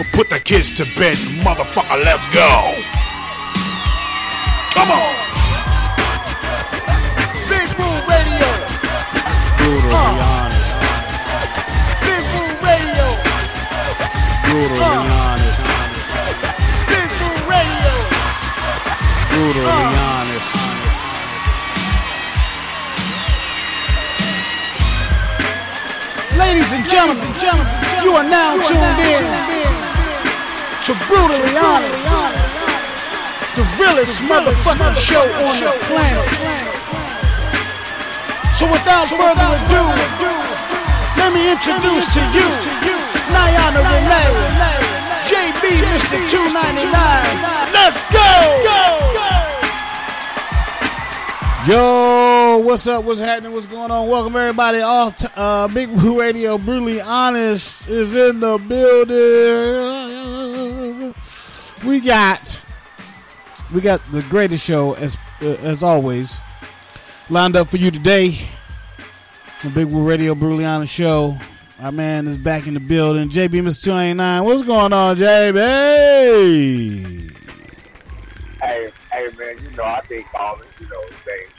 Well, put the kids to bed, motherfucker. Let's go. Come on. Big Woo Radio. Brutally Uh. honest. Big Woo Radio. Brutally Uh. honest. Big Woo Radio. Brutally Uh. honest. Ladies and gentlemen, you are now tuned in to Brutally Honest, the realest motherfucking show on the planet. So without further ado, let me introduce to you Niana Renee, JB Mr. 299. Let's go! Yo, what's up? What's happening? What's going on? Welcome everybody off to, uh, Big Blue Radio. Brutally Honest is in the building. We got we got the greatest show as uh, as always lined up for you today. The Big Woo Radio Honest show. Our man is back in the building. JB Mr. 299. What's going on, JB? Hey, hey, man, you know, I think calling, you know, same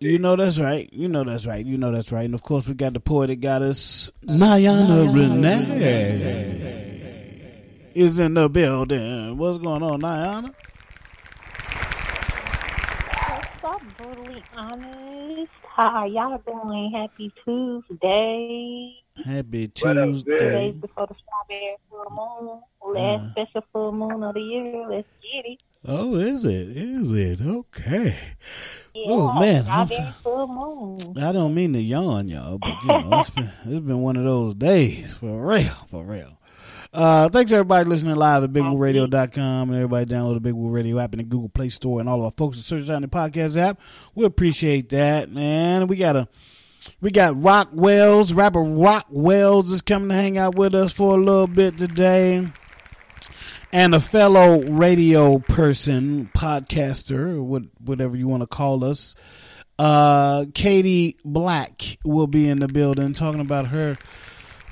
You know that's right. You know that's right. You know that's right. And of course, we got the poet that got us. Niana Renee is in the building. What's going on, Niana? What's up, brutally honest? How are y'all doing? Happy Tuesday. Happy Tuesday. Hey. Days before the strawberry full moon. Last Uh. special full moon of the year. Let's get it. Oh, is it? Is it? Okay. Yeah, Oh, man, I'm Strawberry so- full moon. I don't mean to yawn, y'all, but you know, it's been it's been one of those days for real, for real. Uh, thanks everybody listening live at BigWooRadio.com and everybody download the Big Woo Radio app in the Google Play Store and all of our folks that search out the podcast app. We appreciate that, man. We got a we got Rocwelz, rapper Rocwelz is coming to hang out with us for a little bit today. And a fellow radio person, podcaster, what whatever you want to call us, uh, Katie Black will be in the building talking about her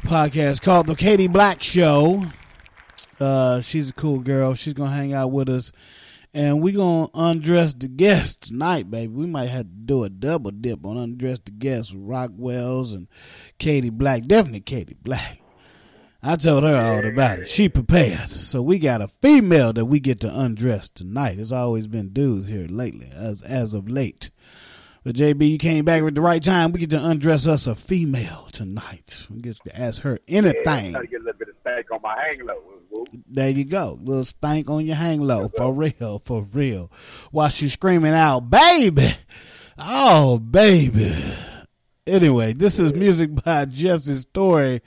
podcast called The Katie Black Show. Uh, she's a cool girl. She's gonna hang out with us, and we're gonna undress the guests tonight, baby. We might have to do a double dip on undress the guests with Rocwelz and Katie Black. Definitely Katie Black. I told her all about it. She prepared. So we got a female that we get to undress tonight. It's always been dudes here lately, as as of late. But JB, you came back at the right time. We get to undress us a female tonight. We get to ask her Yeah, anything. to get a little bit of stank on my hang low. There you go. Little stank on your hang low. For real. For real. While she's screaming out, baby. Oh, baby. Anyway, this is music by Jesse Story.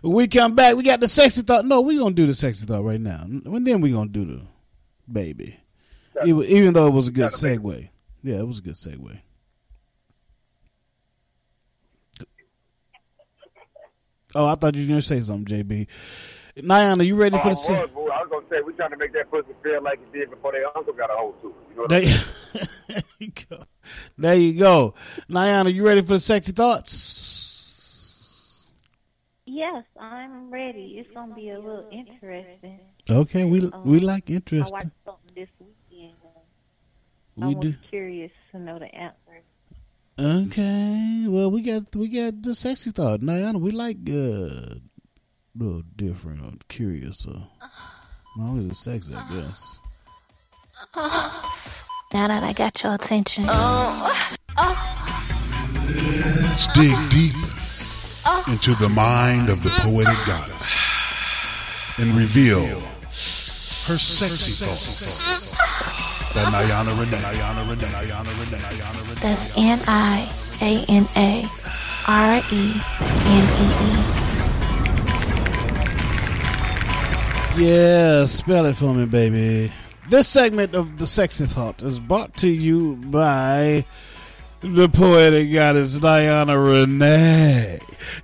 When we come back, we got the sexy thought. No, we gonna do the sexy thought right now. And then we gonna do the baby. Even, even though it was a good segue. Yeah, it was a good segue. Oh, I thought you were gonna say something, JB. Niana, you ready for the Oh, se- Lord, boo, I was gonna say we trying to make that pussy feel like it did before their uncle got a hold to it. You know what I'm saying? there you go. There you. Niana, you ready for the sexy thoughts? Yes, I'm ready. It's gonna be a little interesting. Okay, we Um, we like interesting. I watched something this weekend. We and I was do. curious to know the answer. Okay, well we got we got the sexy thought, Niana. We like uh, a little different or curious or always a sexy, I guess. Now that I got your attention. Let's dig deep into the mind of the poetic goddess and reveal her sexy thoughts. That Nayana Renee, Nayana Renee, Nayana Renee, Nayana Renee. That's N I A N A R E N E E. Yeah, spell it for me, baby. This segment of the sexy thought is brought to you by the poetic goddess Diana Renee.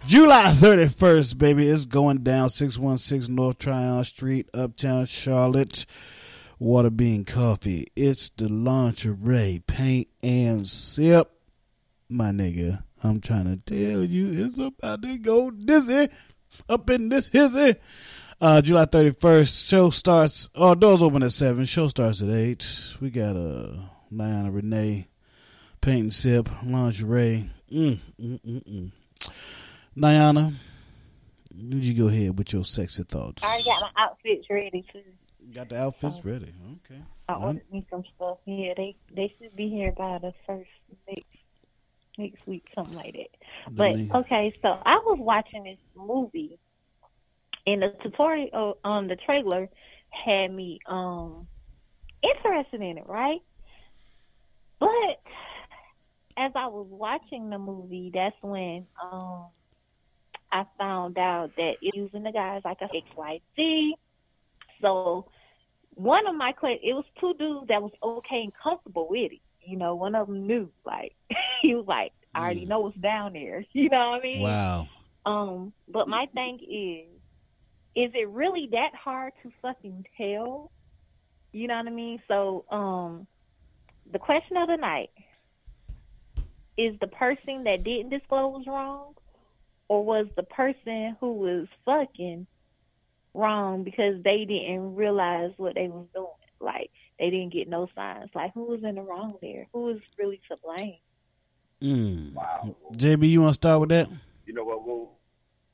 July 31st, baby. It's going down 616 North Tryon Street, Uptown Charlotte. Water Bean Coffee. It's the lingerie, paint, and sip. My nigga, I'm trying to tell you, it's about to go dizzy up in this hizzy. Uh, July 31st, show starts, oh, doors open at 7, show starts at 8. We got a uh, Diana Renee, paint and sip, lingerie. Mm, mm, mm, mm. Diana, would you go ahead with your sexy thoughts? I got my outfits ready too. Got the outfits ready. Okay. I ordered me some stuff. Yeah, they they should be here by the first next next week, something like that. But okay, so I was watching this movie, and the tutorial on the trailer had me um interested in it, right? But as I was watching the movie, that's when um I found out that using the guys like a XYZ. So one of my cla it was two dudes that was okay and comfortable with it. You know, one of them knew, like he was like, I already know what's down there. You know what I mean? Wow. Um, but my thing is, is it really that hard to fucking tell? You know what I mean? So, um, the question of the night is the person that didn't disclose wrong, or was the person who was fucking wrong because they didn't realize what they was doing? Like they didn't get no signs. Like who was in the wrong there? Who was really to blame? Mm. Wow. JB, you want to start with that? You know what? Well,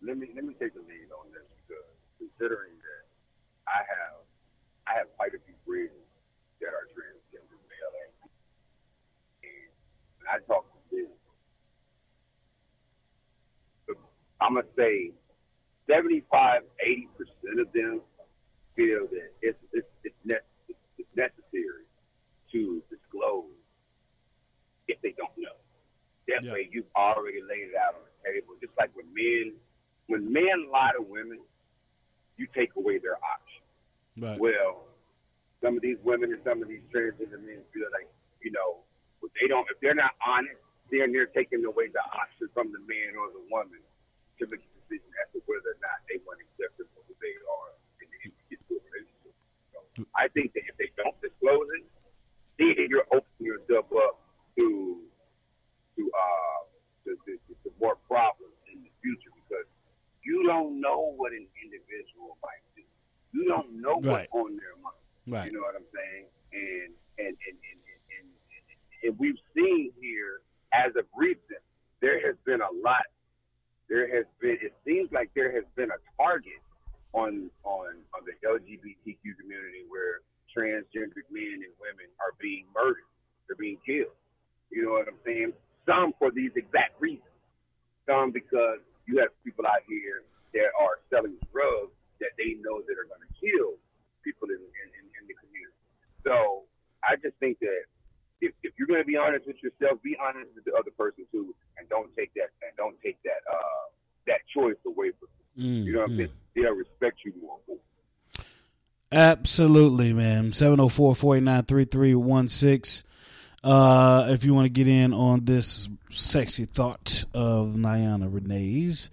let me let me take the lead on this because considering that I have I have quite a few friends that are transgender male and and when I talk to them, I'm gonna say 75, 80 percent of them feel that it's it's it's, ne- it's, it's necessary to disclose if they don't know. That Yeah. way, you've already laid it out on the table. Just like when men, when men lie to women, you take away their option. Right. Well, some of these women and some of these transgender men feel like, you know, if they don't, if they're not honest, then they're taking away the option from the man or the woman to make a decision as to whether or not they want to accept them for who they are and then get to a relationship. So I think that if they don't disclose it, then you're opening yourself up to to uh to, to, to, more problems in the future you don't know what an individual might do. You don't know Right. what's on their mind. Right. You know what I'm saying? And and and and, and, and, and we've seen here as of recent, there has been a lot. There has been. It seems like there has been a target on on on the LGBTQ community where transgender men and women are being murdered. They're being killed. You know what I'm saying? Some for these exact reasons. Some because you have people out here that are selling drugs that they know that are going to kill people in, in, in, the community. So I just think that if, if you're going to be honest with yourself, be honest with the other person too, and don't take that and don't take that uh, that choice away from them. Mm, You know what I'm mm. saying? They'll respect you more. Absolutely, man. 704 489 3316. Uh, if you want to get in on this sexy thought of Niana Renee's,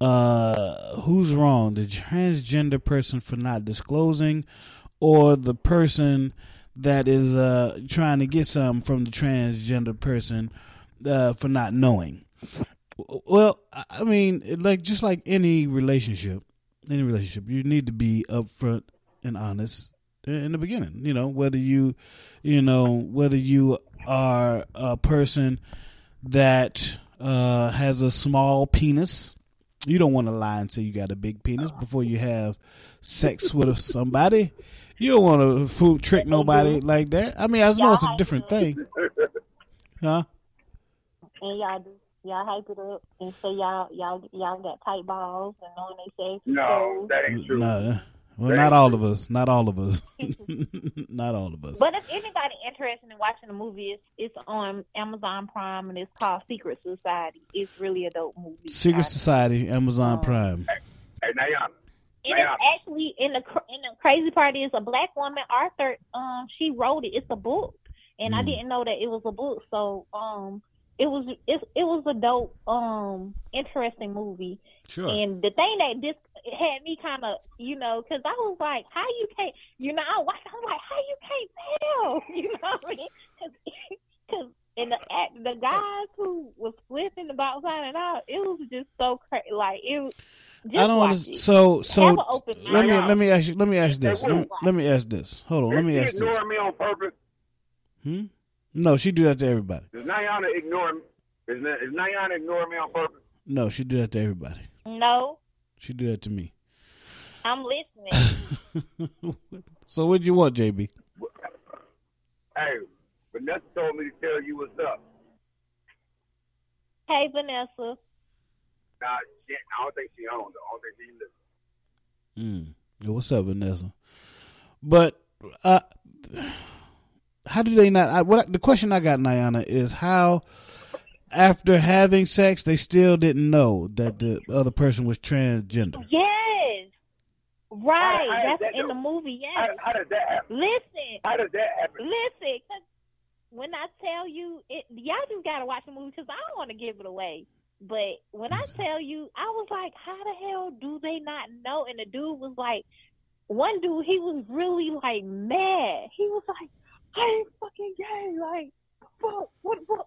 uh, who's wrong? The transgender person for not disclosing, or the person that is uh, trying to get something from the transgender person uh, for not knowing? Well, I mean, like just like any relationship, any relationship, you need to be upfront and honest in the beginning. You know, whether you, you know, whether you are a person that uh, has a small penis, you don't want to lie and say you got a big penis before you have sex with somebody. You don't want to fool trick nobody like that. I mean, I know it's a different thing, huh? And y'all do y'all hype it up and say y'all y'all y'all got tight balls and knowing they say No, that ain't true. No, well, not all of us. Not all of us. not all of us. But if anybody interested in watching the movie, it's, it's on Amazon Prime and it's called Secret Society. It's really a dope movie. Secret I- Society, Amazon Prime. Hey, Nayana. And it's actually in the in the crazy part is a black woman Arthur. Um, she wrote it. It's a book, and I Mm. didn't know that it was a book. So um, it was it it was a dope um interesting movie. Sure. And the thing that this had me kind of, you know, because I was like, how you can't, you know, I was like, how you can't tell, you know what I mean? Because and the act, the guys who was flipping about finding out, it was just so crazy. Like it, just I don't watch understand. it. So, so let me mind. let me ask you. Let me ask this. Let me, let me ask this. Hold on. Let me Is ask she this. ignoring me on purpose? Hmm? No, she do that to everybody. Is Nayana ignoring? Is, Na- is Nayana ignoring me on purpose? No, she do that to everybody. No, She did that to me. I'm listening. so, what'd you want, JB? Hey, Vanessa told me to tell you what's up. hey, Vanessa. Nah, shit, I don't think she on though. I don't think she listening. Mm. What's up, Vanessa? But uh, how do they not? I, what the question I got, Niana, is how after having sex they still didn't know that the other person was transgender. Yes, right. How- how That's that in the go? movie. How, Yes. how did that happen? Listen, How did that happen? Listen, 'cause when I tell you, it, y'all just gotta watch the movie because I don't want to give it away. But when I tell you, I was like, how the hell do they not know? And the dude was like, one dude, he was really like mad. He was like, I ain't fucking gay. Like, fuck, what, what?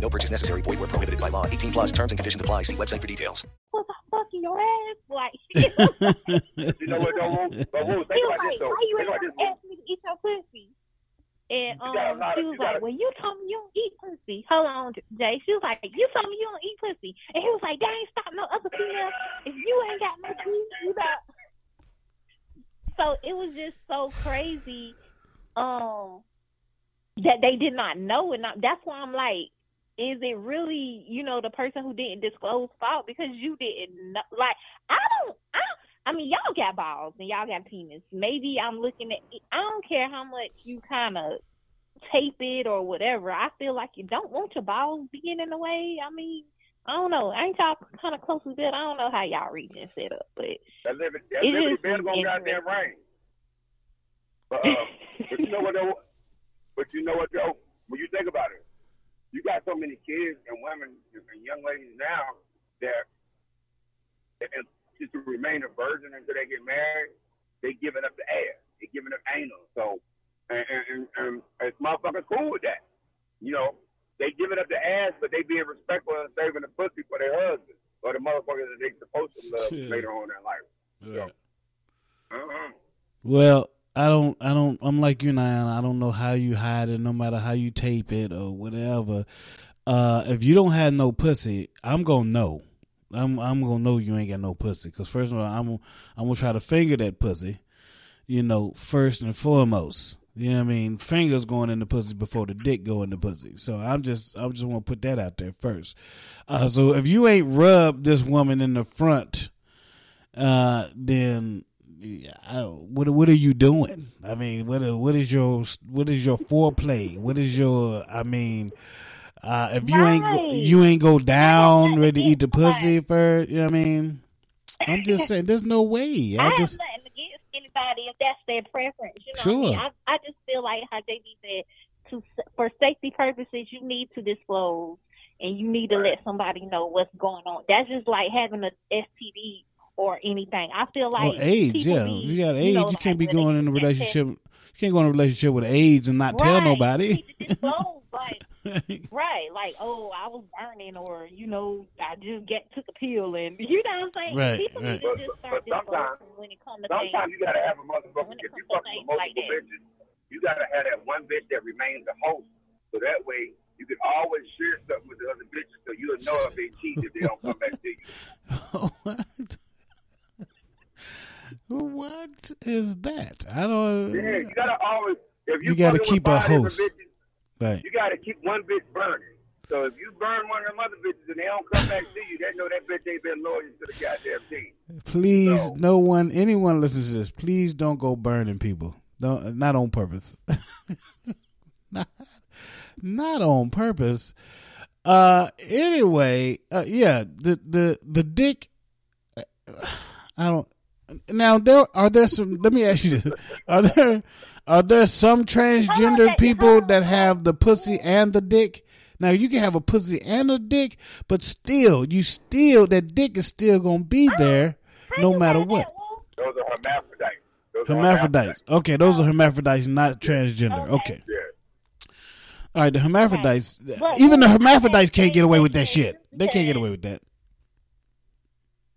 No purchase necessary. Void where prohibited by law. 18 plus terms and conditions apply. See website for details. Was I fucking your ass? Like, You know what, though? Woo? But Woo, he think was about this like, though. why you Think about ain't this. ask me to eat your pussy? And You got a um, lot she was you got like, a- "Well, you told me you don't eat pussy." Hold on, Jay. She was like, "You told me you don't eat pussy," and he was like, "They ain't stop no other female if you ain't got no teeth, you got." So it was just so crazy, um, that they did not know, and I- that's why I'm like, is it really, you know, the person who didn't disclose fault because you didn't know? Like, I don't, I don't. I mean, y'all got balls and y'all got penis. Maybe I'm looking at. I don't care how much you kind of tape it or whatever. I feel like you don't want your balls being in the way. I mean, I don't know. Ain't y'all kind of close to that? I don't know how y'all reading and set up, but That liberty, that It is bell gonna goddamn rain. But, uh, but you know what though? But you know what though? When you think about it, you got so many kids and women and young ladies now that, and just to remain a virgin until they get married, they giving up the ass, they giving up anal. So, and and, and, and it's motherfuckers cool with that. You know, they giving up the ass, but they being respectful and saving the pussy for their husband or the motherfuckers that they supposed to love Yeah. later on in their life. Right. Uh-huh. Well, I don't, I don't, I'm like you, Niana. I don't know how you hide it, no matter how you tape it or whatever. Uh, if you don't have no pussy, I'm gonna know. I'm I'm gonna know you ain't got no pussy. Cause first of all, I'm I'm gonna try to finger that pussy. You know, first and foremost. You know what I mean? Fingers going in the pussy before the dick go in the pussy. So I'm just I'm just to put that out there first. Uh, so if you ain't rubbed this woman in the front, uh, then I, what what are you doing? I mean, what what is your what is your foreplay? What is your I mean, uh, if you ain't you ain't go down ready to eat the pussy first, you know what I mean? I'm just saying, there's no way. I I have just nothing against anybody if that's their preference. You know Sure. I mean? I, I just feel like how JB said, to for safety purposes, you need to disclose and you need to let somebody know what's going on. That's just like having a STD or anything. I feel like well, AIDS, yeah. be, If you got you know, you can't be like, when going in a do that relationship. You can't go in a relationship with AIDS and not tell nobody. disclose, like, right, like, oh, I was burning, or you know, I just get took a pill, and you know what I'm saying. Right, People right. need to just start disclosing when it comes to things. Sometimes you gotta have a motherfucker. When If you comes to fucking things with like multiple that. bitches, you gotta have that one bitch that remains the host. So that way you can always share something with the other bitches, so you'll know if they cheat if they don't come back to you. what? What is that? I don't. Yeah, you gotta always. If you, You gotta keep a host. Bitches, Right. you gotta keep one bitch burning. So if you burn one of them other bitches and they don't come back to you, they know that bitch ain't been loyal to the goddamn team. Please, no one, anyone listens to this. Please don't go burning people. Don't, not on purpose. not, not on purpose. Uh, anyway, uh, yeah, the the the dick. uh, I don't. Now there are there some. Let me ask you this: Are there are there some transgender people that have the pussy and the dick? Now you can have a pussy and a dick, but still, you still that dick is still gonna be there, no matter what. Those are hermaphrodites. Those are Hermaphrodites. Okay, those are hermaphrodites, not transgender. Okay. All right, the hermaphrodites. Even the hermaphrodites can't get away with that shit. They can't get away with that.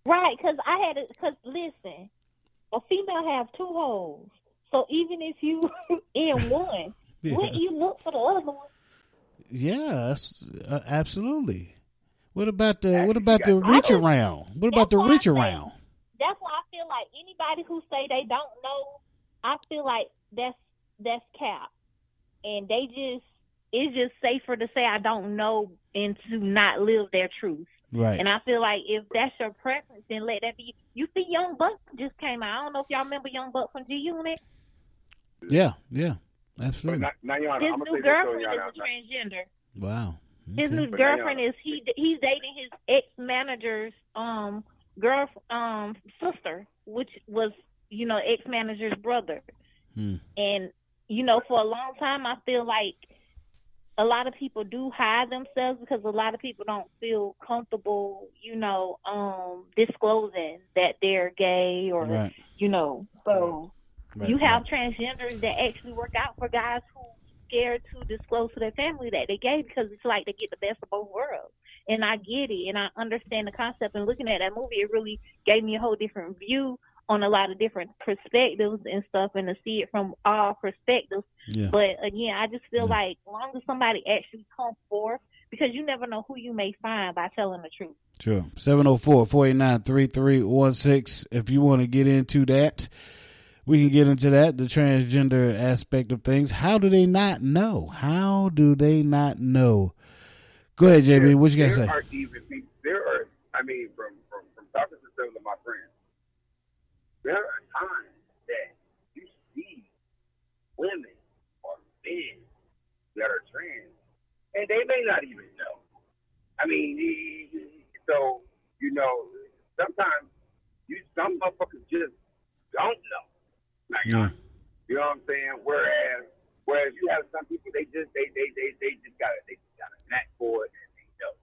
Right, because I had it. because listen, a female have two holes, so even if you in one, Yeah. wouldn't you look for the other one? Yes, uh, absolutely. What about the what about the reach around? What about the reach around? That's why I feel like anybody who say they don't know, I feel like that's that's cap, and they just it's just safer to say I don't know and to not live their truth. Right. And I feel like if that's your preference, then let that be. You see, Young Buck just came out. I don't know if y'all remember Young Buck from G Unit. Yeah, yeah, absolutely. Now, now, Yana, His I'm gonna new say this, girlfriend though, is Yana. a transgender. Wow. His new But girlfriend is he he's dating his ex manager's um girl um sister, which was you know ex manager's brother. Hmm. And you know, for a long time, I feel like a lot of people do hide themselves because a lot of people don't feel comfortable, you know, um, disclosing that they're gay or Right. you know. So Right, you have transgenders that actually work out for guys who scared to disclose to their family that they're gay because it's like they get the best of both worlds. And I get it, and I understand the concept. And looking at that movie, it really gave me a whole different view on a lot of different perspectives and stuff, and to see it from all perspectives. Yeah. But again, I just feel like as long as somebody actually comes forth, because you never know who you may find by telling the truth. Sure. 704-489-3316. If you want to get into that, we can get into that, the transgender aspect of things. How do they not know? How do they not know? Go ahead, JB. What you got to there say? Are even people, there are, I mean, from, from, from talking to some of my friends, there are times that you see women or men that are trans, and they may not even know. I mean, so, you know, sometimes you some motherfuckers just don't know. Like, Yeah. you know what I'm saying? Whereas, whereas you have some people, they just they they they, they just got they just got a knack for it and they know.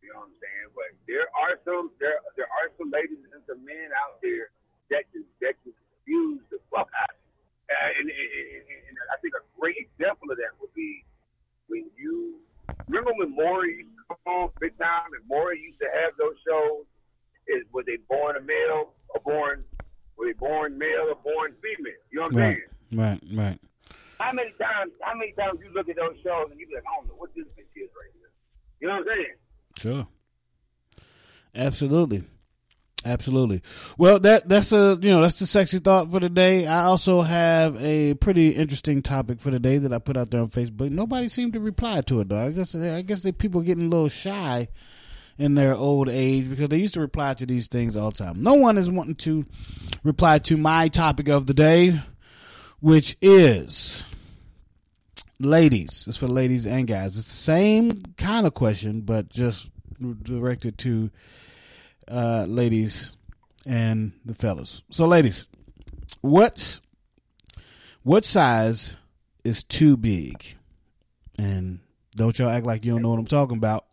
You know what I'm saying? But there are some there there are some ladies and some men out there that can that can confuse the fuck out. of you. And, and, and, and I think a great example of that would be when you remember when Maury used to come on big time and Maury used to have those shows. Is was they born a male or born were they born male or born female? You know what I'm Right, saying? right, right. How many times? How many times you look at those shows and you be like, I don't know what this bitch is right here. You know what I'm saying? Sure. Absolutely. Absolutely. Well, that that's a you know that's the sexy thought for the day. I also have a pretty interesting topic for the day that I put out there on Facebook. Nobody seemed to reply to it though. I guess I guess the people getting a little shy in their old age because they used to reply to these things all the time. No one is wanting to reply to my topic of the day, which is ladies. It's for ladies and guys. It's the same kind of question, but just directed to uh, ladies and the fellas. So, ladies, what what size is too big? And don't y'all act like you don't know what I'm talking about.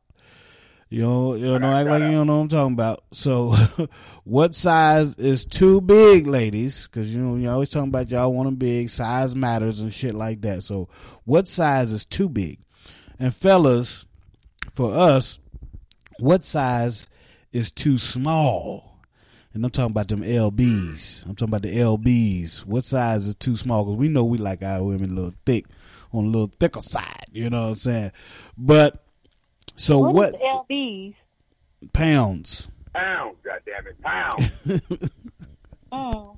You don't, you don't act like you don't know what I'm talking about. So, what size is too big, ladies? Because you know you always talking about y'all want them big. Size matters and shit like that. So, what size is too big? And fellas, for us, what size is too small? And I'm talking about them LBs. I'm talking about the LBs. What size is too small? Because we know we like our women a little thick, on a little thicker side. You know what I'm saying? But so What what? is LBs? Pounds. Pounds, goddammit, pounds. Mm.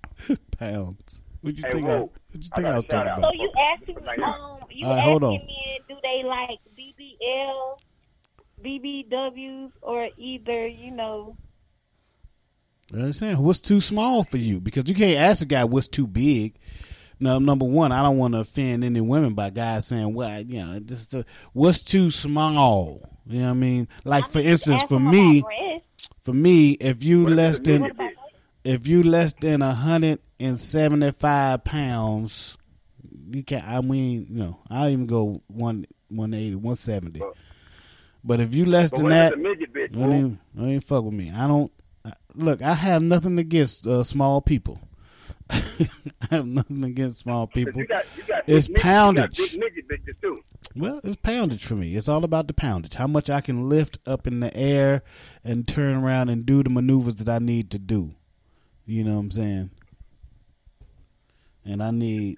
Pounds. What you Hey, think? I, whoa. what you I think I, got was talking shout-out. about? So you asking me, um, you All right, asking hold on. me, do they like BBL, BBWs, or either you know? You understand? What's too small for you? Because you can't ask a guy what's too big. No, number one, I don't want to offend any women by guys saying, "Well, you know, this is a, what's too small." You know what I mean? Like for instance, for me, for me, if you less than if you less than a hundred and seventy five pounds, you can't. I mean, you know, I'll even go one one eighty, one seventy. But if you less But than that, midget bitch, don't even, don't even fuck with me. I don't I- look. I have nothing against uh, small people. I have nothing against small people. You got, you got It's poundage. You got big midget too. Well, it's poundage for me. It's all about the poundage. How much I can lift up in the air and turn around and do the maneuvers that I need to do. You know what I'm saying? And I need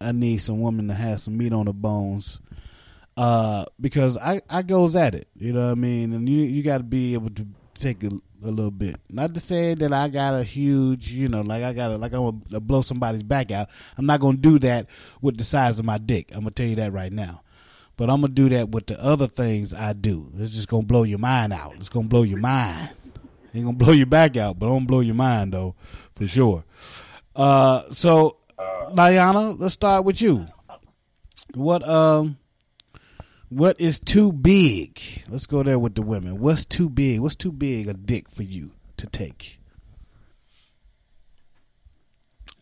I need some woman to have some meat on the bones. Uh, because I, I goes at it, you know what I mean, and you you got to be able to take a, a little bit. Not to say that I got a huge, you know, like I got to like I'm gonna blow somebody's back out. I'm not gonna do that with the size of my dick. I'm gonna tell you that right now. But I'm gonna do that with the other things I do. It's just gonna blow your mind out. It's gonna blow your mind. Ain't gonna blow your back out, but I'm gonna blow your mind though, for sure. Uh, so, Diana, let's start with you. What um, what is too big? Let's go there with the women. What's too big? What's too big a dick for you to take?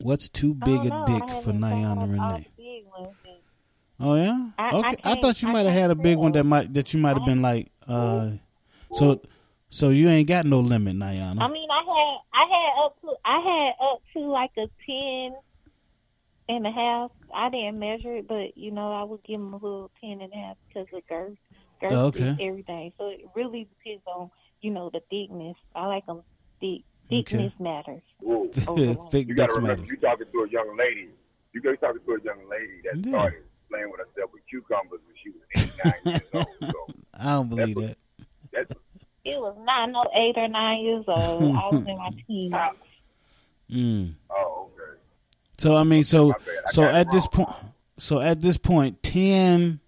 What's too big a dick for haven't Diana thought about Renee? Oh yeah. I- I okay. I, can't- thought you might have had a big one that might that you might have been like. uh So so you ain't got no limit, Diana. I mean, I had I had up to I had up to like a ten and a half. I didn't measure it, but you know, I would give him a little ten and a half because of girth. Girth Oh, is okay. everything. So it really depends on you know the thickness. I like them thick. Thickness matters. Ooh. Thick you dicks gotta remember, matter. you talking to a young lady. You got talking to a young lady that Yeah. started playing with herself with cucumbers when she was eight, nine years old. So I don't believe that. that's It was not no eight or nine years old. I was in my teens. Mm. oh okay. So I mean, so My. I so at this wrong. point, so at this point, ten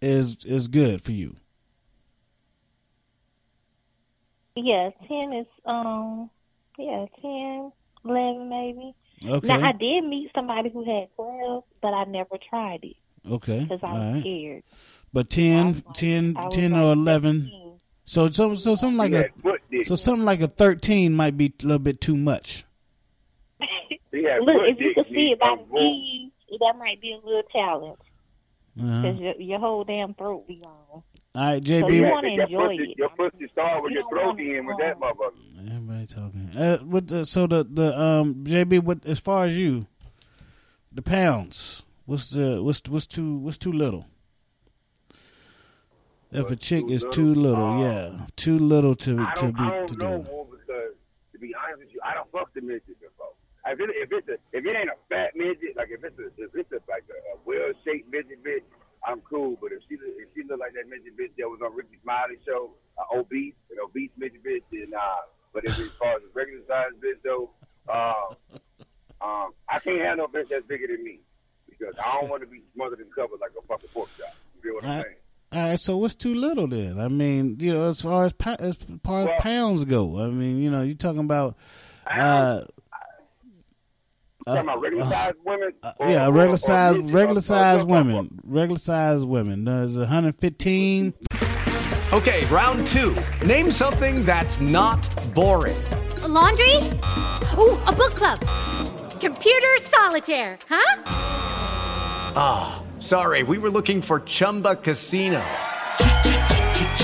is is good for you. Yeah, ten is um yeah, 10, 11 maybe. Okay. Now I did meet somebody who had twelve, but I never tried it Okay. because I All was right. scared. But 10, 10, was 10 like or eleven. 17. So so so something like a had foot dick. so something like a thirteen might be a little bit too much. He had Look, if you can see it by the knees, that might be a little challenge Uh-huh. because your, your whole damn throat be gone. All right, So JB. you wanna your enjoy pussy, it. Your pussy start with You your throat in with that um, motherfucker. Everybody talking. Uh, what the, so the the um JB, what as far as you, the pounds. What's the what's what's too what's too little? If a chick too is little? too little, Uh, yeah, too little to I to don't, be I don't to know, do. because to be honest with you, I don't fuck the midget before. If it, if it's a, if it ain't a fat midget, like if it's a, if it's a, like a, a well shaped midget bitch, I'm cool. But if she if she look like that midget bitch that was on Rickey Smiley show, uh, obese, an obese midget bitch, then nah. But if as far as a regular size bitch though, um, um, I can't have no bitch that's bigger than me because I don't want to be smothered and covered like a fucking pork chop. You feel what I'm saying? All right, so what's too little then? I mean, you know, as far as as far as pounds go, I mean, you know, you're talking about, uh, You talking about regular size women? uh, or- yeah, regular or size, regular or- or- size women, regular size women. There's 115. Okay, round two. Name something that's not boring. A laundry? Ooh, a book club. Computer solitaire, huh? Ah, sorry, we were looking for Chumba Casino.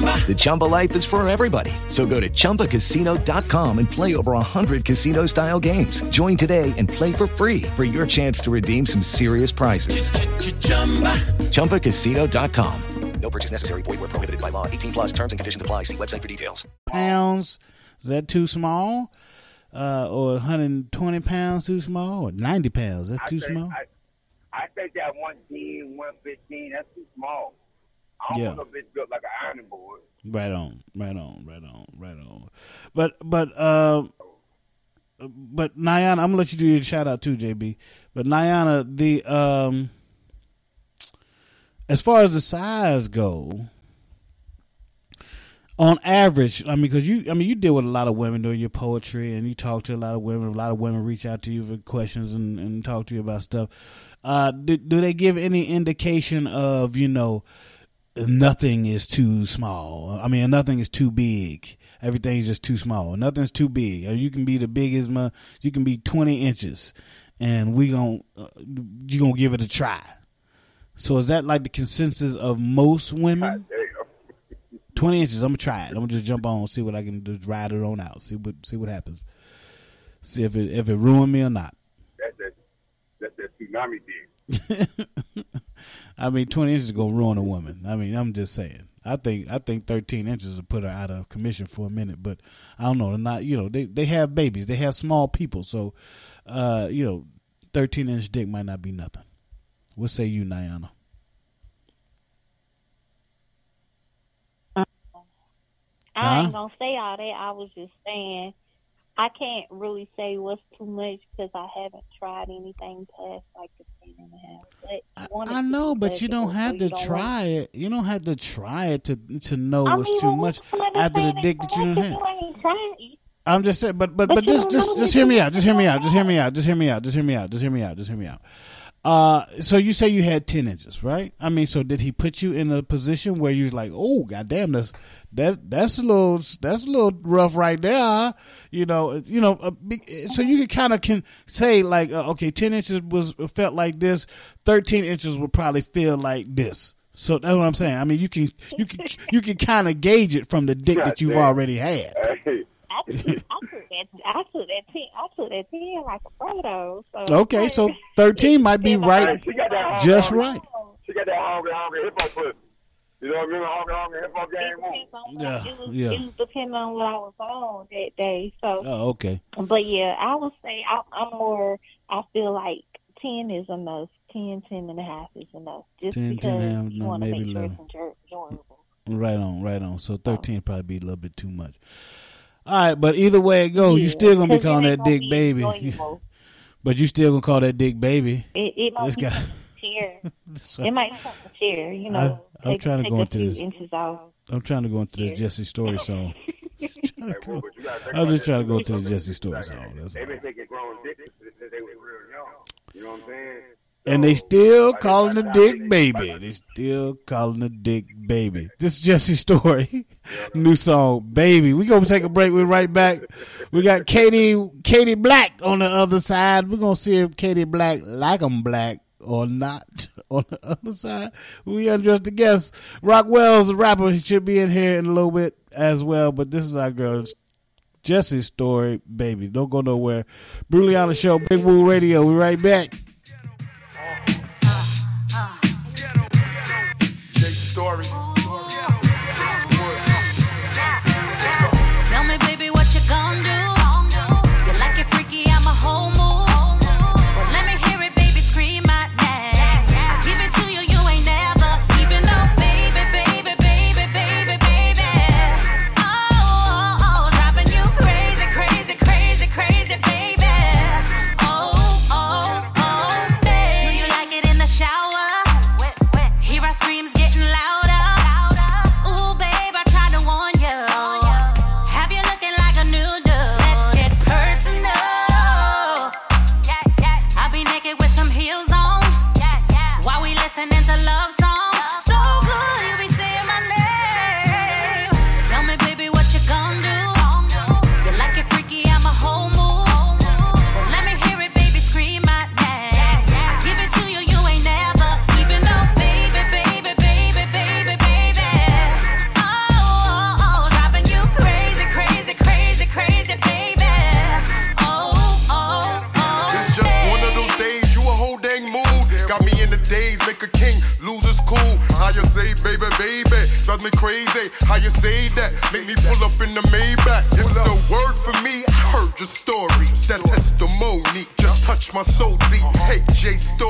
The Chumba life is for everybody. So go to ChumbaCasino.com and play over 100 casino style games. Join today and play for free for your chance to redeem some serious prizes. Chumba. ChumbaCasino.com. No purchase necessary. Void where prohibited by law. 18 plus terms and conditions apply. See website for details. pounds. Is that too small? Uh, or 120 pounds too small? Or 90 pounds? That's I too think- small? I, I think that 110, 115, that's too small. Yeah. bitch built like an ironing board. Right on, right on, right on, right on. But but um, but Niana, I'm gonna let you do your shout out too, JB. But Niana, the um, as far as the size go, on average, I mean, because you, I mean, you deal with a lot of women doing your poetry, and you talk to a lot of women. A lot of women reach out to you for questions and, and talk to you about stuff. Uh, do, do they give any indication of you know? Nothing is too small. I mean, nothing is too big. Everything's just too small. Nothing's too big. You can be the biggest. ma- You can be twenty inches, and we gon' uh, you gonna give it a try. So is that like the consensus of most women? Twenty inches. I'm gonna try it. I'm gonna just jump on, see what I can do, ride it on out, see what see what happens, see if it if it ruined me or not. That's that, that's that tsunami thing. I mean, twenty inches is gonna ruin a woman. I mean, I'm just saying. I think I think thirteen inches will put her out of commission for a minute, but I don't know. They're not you know they they have babies, they have small people, so uh, you know, thirteen inch dick might not be nothing. What say you, Niana? I ain't gonna say all that. I was just saying I can't really say what's too much because I haven't tried anything past like the ten and a half. But I two know, but you don't have so to don't try it. You don't have to try it to to know I what's mean, too much after the dick that you don't have. You ain't trying. I'm just saying, but but But but, just just just hear me out. Just hear me out. Just hear me out. Just hear me out. Just hear me out. Just hear me out. Just hear me out. Uh, so you say you had ten inches, right? I mean, so did he put you in a position where you was like, oh, goddamn, that's that that's a little that's a little rough right there, you know, you know. A so you can kind of can say like, uh, okay, ten inches was felt like this, thirteen inches would probably feel like this. So that's what I'm saying. I mean, you can you can you can kind of gauge it from the dick that you've Goddamn. already had. Hey, I took, I took that. I took that ten. I took that ten like a Frodo. So Okay, so thirteen might be right, she got that just honky- right. She got that honky honky hippo pussy. You know what I mean? Honky honky hippo game on. Yeah, it was, yeah. it was depending on what I was on that day. So, Oh, okay. but yeah, I would say I, I'm more. I feel like ten is enough. 10, 10 and a half is enough. Just 10, 10 because and a half, you no, want to maybe make sure it's enjoyable. Right on, right on. So thirteen probably be a little bit too much. All right, but either way it goes, you still gonna be calling that dick baby. enjoyable. But you still gonna call that dick baby. It, it might This be guy- something. So- it might be something to share. You know, I- I'm take, trying to go into this. I'm trying to go into this Jesse story song. Hey, well, but you gotta think I'm just trying to go into the Jesse story song. That's They all. been taking grown dicks since they were real young. You know what I'm saying? And they still calling the dick baby. They still calling the dick baby. This is Jesse Story. New song, baby. We gonna take a break. We're right back. We got Katie Katie Black on the other side. We're gonna see if Katie Black like 'em black or not on the other side. We undress the guest. Rocwelz, the rapper, he should be in here in a little bit as well. But this is our girl Jesse's story, baby. Don't go nowhere. Brutally on the Show, Big Woo Radio. We right back. Say that, make me pull up in the Maybach. It's the word for me, I heard your story. That testimony just touched my soul deep. Hey, J Story,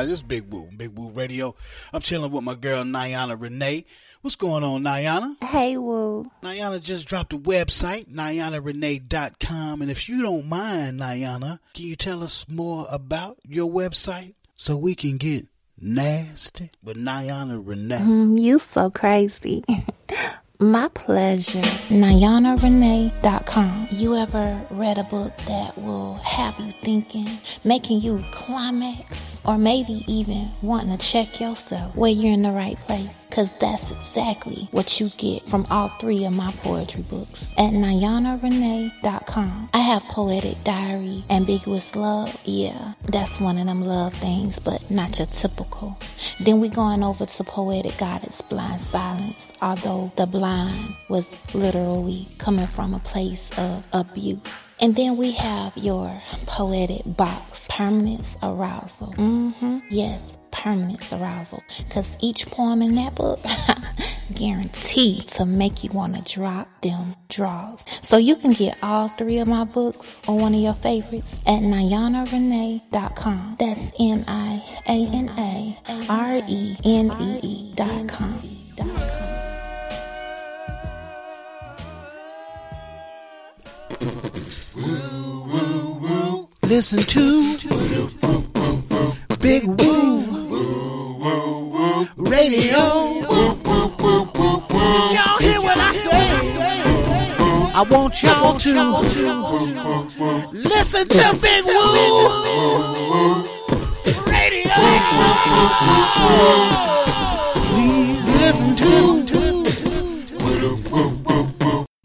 everybody? This is Big Woo, Big Woo Radio. I'm chilling with my girl Niana Renee. What's going on, Niana? Hey, Woo. Niana just dropped a website, NianaRenee.com. And if you don't mind, Niana, can you tell us more about your website so we can get nasty with Niana Renee? Mm, you so crazy. My pleasure. NianaRenee.com. You ever read a book that will have you thinking, making you climax, or maybe even wanting to check yourself where you're in the right place? Because that's exactly what you get from all three of my poetry books at NianaRenee.com. I have Poetic Diary, Ambiguous Love. Yeah, that's one of them love things, but not your typical. Then we're going over to Poetic Goddess Blind Silence, although the blind was literally coming from a place of abuse. And then we have your poetic box, permanence arousal. hmm Yes, permanence arousal. Because each poem in that book, guaranteed to make you want to drop them draws. So you can get all three of my books or one of your favorites at NianaRenee.com. That's N I A N A R E N E E dot com. Listen to Big Woo Radio. Y'all hear what I say? I want y'all to listen to Big Woo Radio. Please listen to.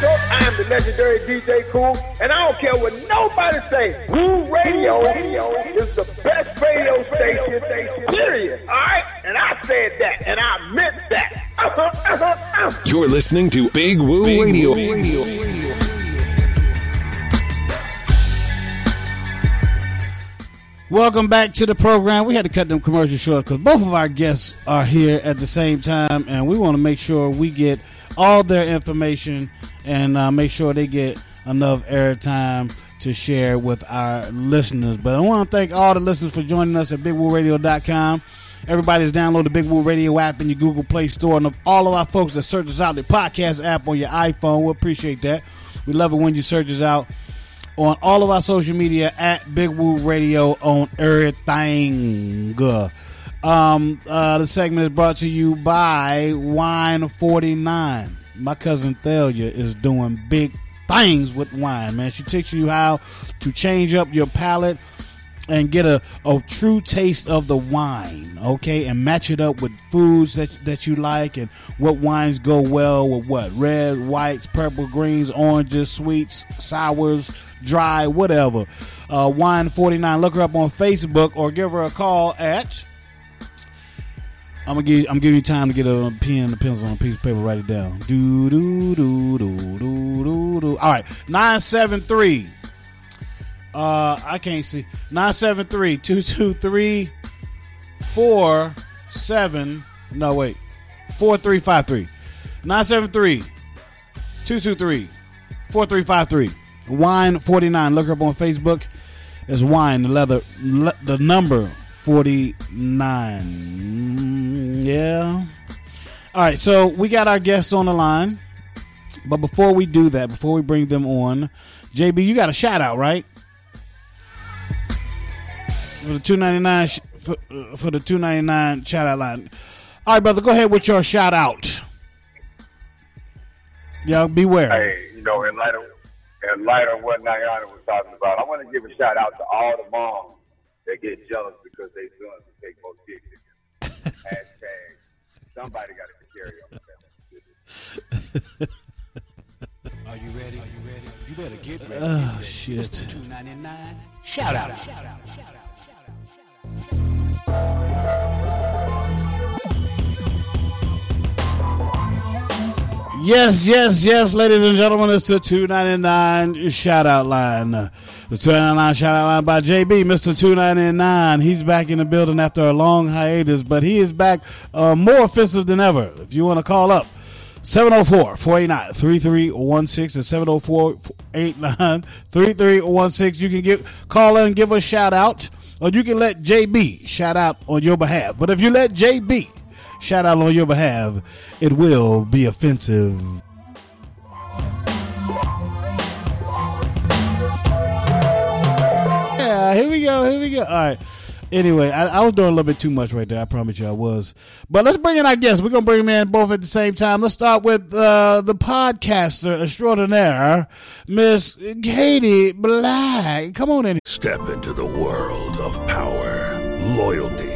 Show. I am the legendary DJ Cool, and I don't care what nobody say. Woo Radio radio is the best radio station, period. All right? And I said that, and I meant that. Uh-huh, uh-huh, uh-huh. You're listening to Big Woo Radio. Welcome back to the program. We had to cut them commercial short because both of our guests are here at the same time, and we want to make sure we get all their information and uh, make sure they get enough airtime to share with our listeners. But I want to thank all the listeners for joining us at BigWooRadio.com. Everybody's download the Big Woo Radio app in your Google Play Store, and all of our folks that search us out the podcast app on your iPhone, we appreciate that. We love it when you search us out on all of our social media at Big Woo Radio on everything. Um, uh, the segment is brought to you by Wine 49. My cousin Thalia is doing big things with wine, man. She teaches you how to change up your palate and get a, a true taste of the wine, okay, and match it up with foods that that you like and what wines go well with what red, whites, purple, greens, oranges, sweets, sours, dry, whatever. Uh, wine forty nine. Look her up on Facebook or give her a call at. I'm gonna give I'm giving you time to get a pen and a pencil on a piece of paper. Write it down. Do do do do do do do. All right, nine seven three. Uh, I can't see. 973 223 47. No, wait. 4353. 973 223 4353. Wine 49. Look her up on Facebook. It's Wine, the leather, le, the number 49. Yeah. All right, so we got our guests on the line. But before we do that, before we bring them on, JB, you got a shout out, right? for the two ninety nine for, uh, for the two ninety nine shout out line. All right, brother, go ahead with your shout out. Y'all beware. Hey, you know, in light of in light of what Niana was talking about, I want to give a shout out to all the moms that get jealous because they sons take more dick. Hashtag somebody got to take care of yourself. Are you ready? Are you ready? You better get ready. Oh shit. Two ninety nine. Shout out. Shout out. Shout out. Yes, yes, yes, ladies and gentlemen, it's the 299 shout out line. The 299 shout out line by JB, Mr. 299. He's back in the building after a long hiatus, but he is back uh, more offensive than ever. If you want to call up, 704 489 3316 and 704 489 3316. You can get call and give a shout out, or you can let JB shout out on your behalf. But if you let JB shout out on your behalf, it will be offensive. Here we go. Here we go. All right. Anyway, I, I was doing a little bit too much right there. I promise you I was. But let's bring in our guests. We're going to bring them in both at the same time. Let's start with uh, the podcaster extraordinaire, Miss Katie Black. Come on in. Step into the world of power, loyalty,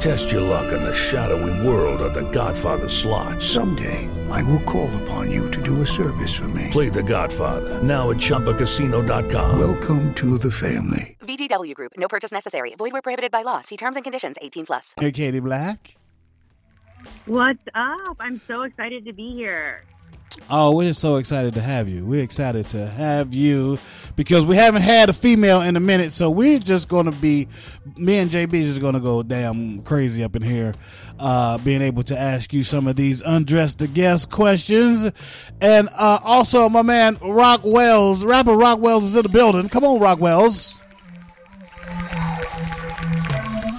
Test your luck in the shadowy world of The Godfather slot. Someday, I will call upon you to do a service for me. Play The Godfather now at ChumbaCasino.com. Welcome to the family. VGW Group. No purchase necessary. Void where prohibited by law. See terms and conditions. 18 plus. Hey, Katie Black. What's up? I'm so excited to be here. Oh, we're so excited to have you. We're excited to have you because we haven't had a female in a minute. So we're just going to be, me and JB is just going to go damn crazy up in here, uh, being able to ask you some of these undressed the guest questions. And uh, also, my man, Rocwelz, rapper Rocwelz is in the building. Come on, Rocwelz.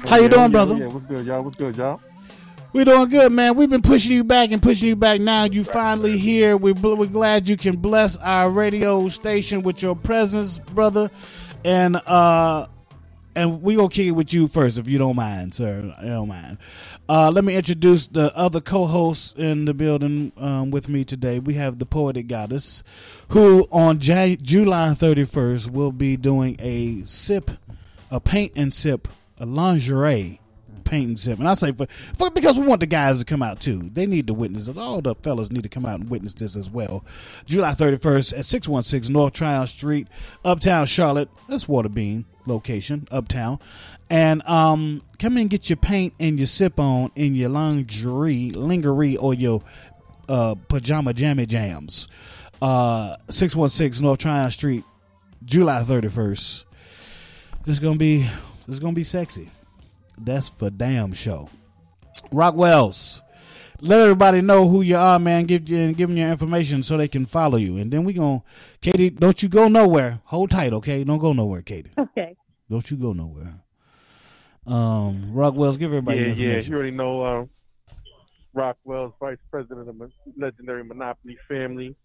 How you Yeah, doing, yeah, brother? Yeah, what's good, y'all? What's good, y'all? We're doing good, man. We've been pushing you back and pushing you back. Now you finally here. We, we're glad you can bless our radio station with your presence, brother. And uh, and we gonna kick it with you first, if you don't mind, sir. You don't mind. Uh, let me introduce the other co-hosts in the building um, with me today. We have the poetic goddess, who on J- July thirty first will be doing a sip, a paint and sip, a lingerie paint and sip. And I say for, for because we want the guys to come out too. They need to witness it. All the fellas need to come out and witness this as well. July 31st at 616 North Tryon Street, Uptown Charlotte. That's Water Waterbean location, Uptown. And um, come in and get your paint and your sip on in your lingerie, lingerie, or your uh, pajama jammy jams. Uh, 616 North Tryon Street, July 31st. It's gonna be it's gonna be sexy. That's for damn show. Rocwelz, let everybody know who you are, man. Give you give them your information so they can follow you, and then we gonna Katie. Don't you go nowhere. Hold tight, okay? Don't go nowhere, Katie. Okay. Don't you go nowhere. Um, Rocwelz, give everybody yeah, your yeah. You already know um, Rocwelz vice president of the legendary Monopoly family.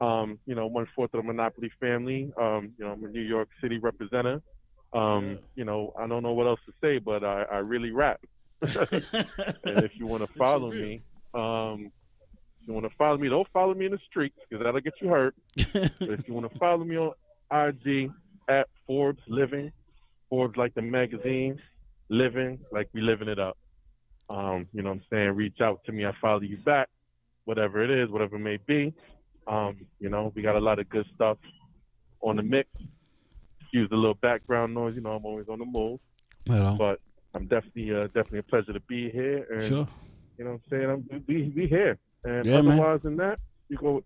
Um, you know, one fourth of the Monopoly family. Um, you know, I'm a New York City representative. Um, you know, I don't know what else to say, but I, I really rap. and if you want to follow me, um, if you want to follow me, don't follow me in the streets because that'll get you hurt. but if you want to follow me on IG at Forbes Living, Forbes like the magazine, living like we living it up. Um, you know what I'm saying? Reach out to me. I follow you back, whatever it is, whatever it may be. Um, you know, we got a lot of good stuff on the mix. Excuse the little background noise. You know, I'm always on the move. Right. But I'm definitely, uh, definitely a pleasure to be here. And, Sure. You know what I'm saying? I'm, we, we here. And Yeah, man. otherwise than that, you go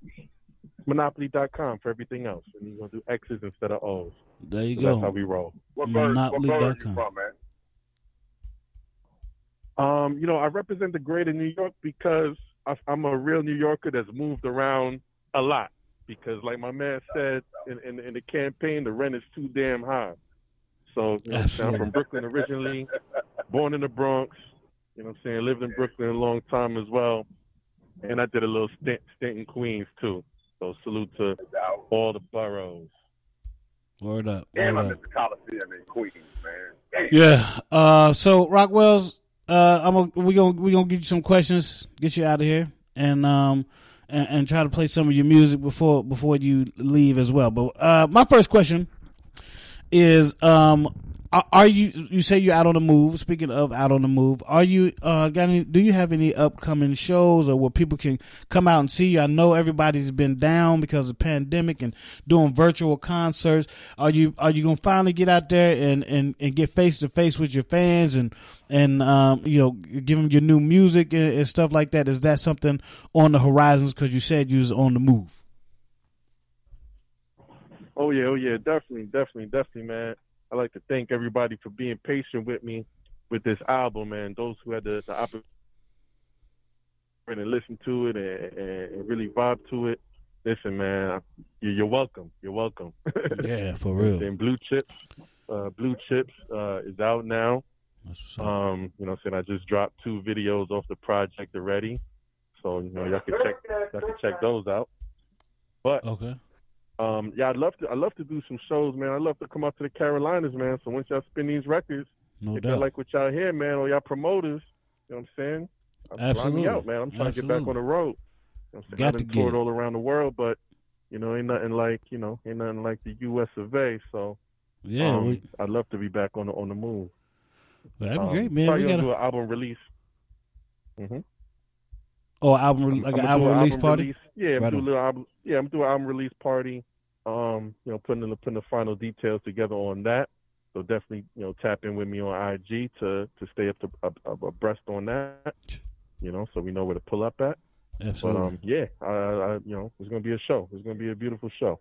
monopoly.com for everything else. And you're going to do X's instead of O's. There you So go. That's how we roll. What Monopoly.com. man? Um, you know, I represent the greater New York because I, I'm a real New Yorker that's moved around a lot. Because, like my man said in, in, in the campaign, the rent is too damn high. So, you know, I'm from Brooklyn originally, born in the Bronx. You know what I'm saying? Lived in Brooklyn a long time as well. And I did a little stint, stint in Queens, too. So, salute to all the boroughs. Word up. Damn, Word I up. miss the Coliseum in Queens, man. Damn. Yeah. Uh, so Rocwelz, uh, I'm gonna, we gonna we gonna get you some questions, get you out of here, and um, and, and try to play some of your music before before you leave as well. But uh, my first question is, um, are, you you say you're out on the move? Speaking of out on the move, are you uh got any? Do you have any upcoming shows or where people can come out and see you? I know everybody's been down because of pandemic and doing virtual concerts. Are you are you gonna finally get out there and and, and get face to face with your fans and and um you know give them your new music and, and stuff like that? Is that something on the horizons? Because you said you was on the move. Oh yeah, oh yeah, definitely, definitely, definitely, man. I'd like to thank everybody for being patient with me with this album, and those who had the, the opportunity to listen to it and, and, really vibe to it. Listen, man, you- you're welcome. You're welcome. Yeah, for real. And Blue Chips, uh, Blue Chips uh, is out now. Um, you know, saying I just dropped two videos off the project already, so you know y'all can check y'all can check those out. But okay. Um, yeah, I'd love to. I'd love to do some shows, man. I'd love to come out to the Carolinas, man. So once y'all spin these records, No if doubt. y'all like what y'all hear, man, or y'all promoters, you know what I'm saying? Fly Absolutely. me out, man. I'm trying to get back on the road. You know I'm Got I've to been get toured it. all around the world, but you know, ain't nothing like you know, ain't nothing like the U.S. of A. So Yeah, um, we- I'd love to be back on the on the move. Well, that'd be Um, great, man. Probably We gotta- do an album release. hmm Or album re- like an I'ma album do release party. release. Yeah, I'm Right do a on. little album. Yeah, I'm doing an album release party. Um, you know, putting the putting the final details together on that. So definitely, you know, tap in with me on IG to to stay up to up abreast on that. You know, so we know where to pull up at. Absolutely. But um, yeah, I, I, you know, it's gonna be a show. It's gonna be a beautiful show.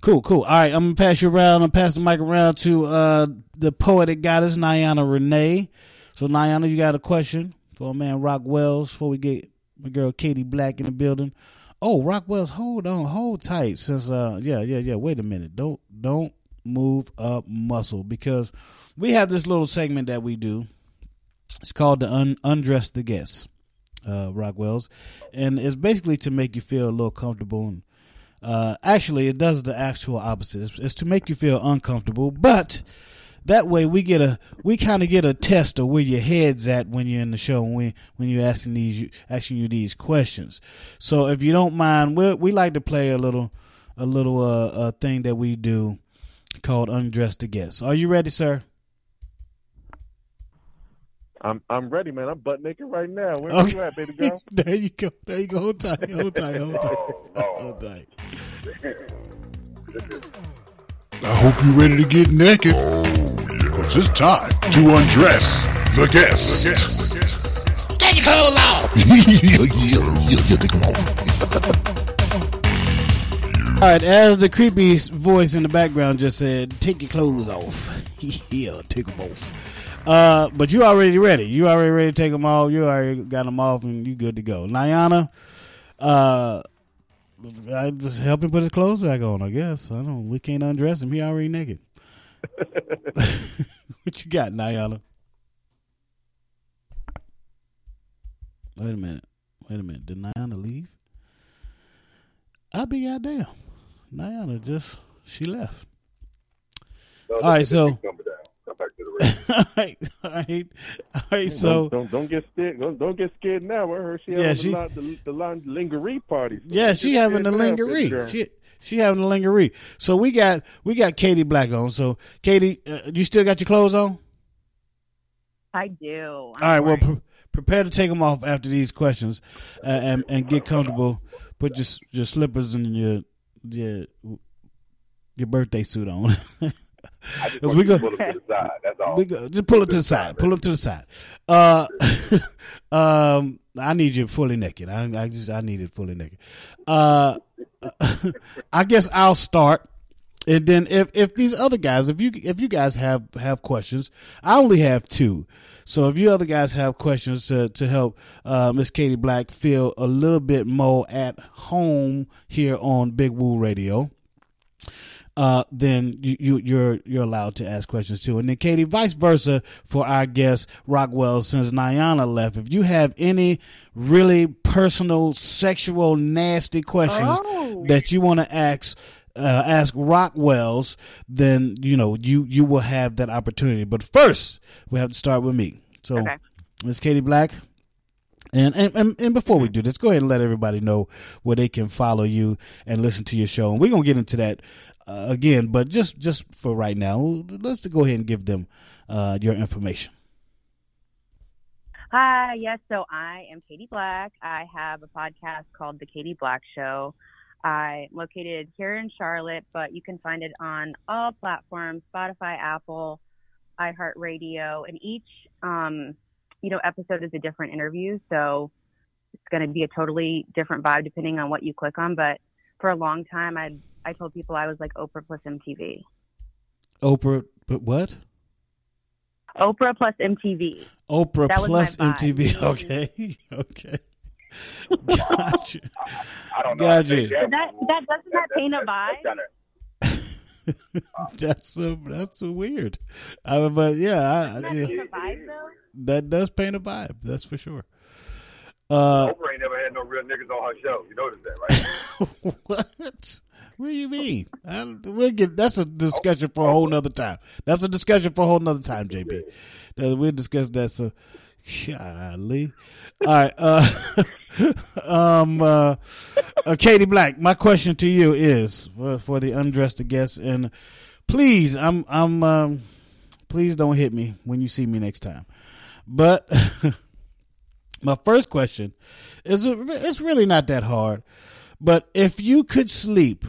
Cool, cool. All right, I'm gonna pass you around. I'm pass the mic around to uh the poetic goddess Niana Renee. So Niana, you got a question for a man Rocwelz before we get my girl Katie Black in the building. Oh, Rocwelz, hold on, hold tight. Since uh yeah, yeah, yeah. Wait a minute. Don't don't move up muscle because we have this little segment that we do. It's called the un- undress the guest, uh, Rocwelz, and it's basically to make you feel a little comfortable and Uh, actually, it does the actual opposite. It's, it's to make you feel uncomfortable, but that way we get a we kind of get a test of where your head's at when you're in the show when when you're asking these asking you these questions. So if you don't mind, we we like to play a little a little uh, uh thing that we do called undress the guest. Are you ready, sir? I'm I'm ready, man. I'm butt naked right now. Where Okay. you at, baby girl? there you go. There you go. Hold tight. Hold tight. Hold tight. Oh, Hold tight. I hope you're ready to get naked. Oh, yeah. Cause it's time to undress the guest. Take your clothes off. yeah, yeah, yeah, yeah, take 'em off. All right, as the creepy voice in the background just said, "Take your clothes off." yeah, take them off. Uh, but you already ready. You already ready to take them off. You already got them off, and you good to go. Niana, uh, I just help him put his clothes back on. I guess I don't. We can't undress him. He already naked. what you got, Niana? Wait a minute. Wait a minute. Did Niana leave? I'll be goddamn. Niana just she left. all right, so all right, all right, all right. So don't, don't don't get scared. Don't, don't get scared now. I heard she Yeah, having she- the, lot- the, the, lingerie party. yeah, she having the lingerie. She she having the lingerie. So we got we got Katie Black on. So Katie, uh, you still got your clothes on? I do. All right. Well, pre- prepare to take them off after these questions, uh, and and get comfortable. Put your your slippers and your your your birthday suit on. I just 'Cause want we go- pull it to the side. That's all. We go, just pull it to the side. Pull it to the side. Uh, um, I need you fully naked. I, I just I need it fully naked. Uh, I guess I'll start, and then if if these other guys, if you if you guys have have questions, I only have two. So if you other guys have questions to to help uh, Miss Katie Black feel a little bit more at home here on Big Woo Radio uh, then you, you you're you're allowed to ask questions too. And then Katie, vice versa for our guest Rockwell. Since Niana left, if you have any really personal, sexual, nasty questions Oh. that you want to ask. Uh, ask Rocwelz, then you know you you will have that opportunity. But first, we have to start with me. So, Okay. Miss Katie Black, and, and and and before we do this, go ahead and let everybody know where they can follow you and listen to your show. And we're gonna get into that uh, again, but just just for right now, let's go ahead and give them uh, your information. Hi, yes. So I am Katie Black. I have a podcast called The Katie Black Show. I'm located here in Charlotte, but you can find it on all platforms: Spotify, Apple, iHeartRadio, and each um, you know episode is a different interview. So it's going to be a totally different vibe depending on what you click on. But for a long time, I I told people I was like Oprah plus MTV. Oprah, but what? Oprah plus MTV. Oprah That plus my. MTV. Okay, okay, gotcha, I don't know. how gotcha. that. That that doesn't that paint a vibe? that's a, that's a weird. I, mean, but yeah, I, I, that paint a vibe that does paint a vibe. That's for sure. Uh, Oprah ain't never had no real niggas on her show. You notice that, right? what? What do you mean? I, we'll get that's a discussion for a whole nother time. That's a discussion for a whole nother time, JB. We'll discuss that. So, golly. All right. Uh, um. Uh, uh, Katie Black. My question to you is for, for the undressed guests, and please, I'm I'm um, please don't hit me when you see me next time. But my first question is it's really not that hard. But if you could sleep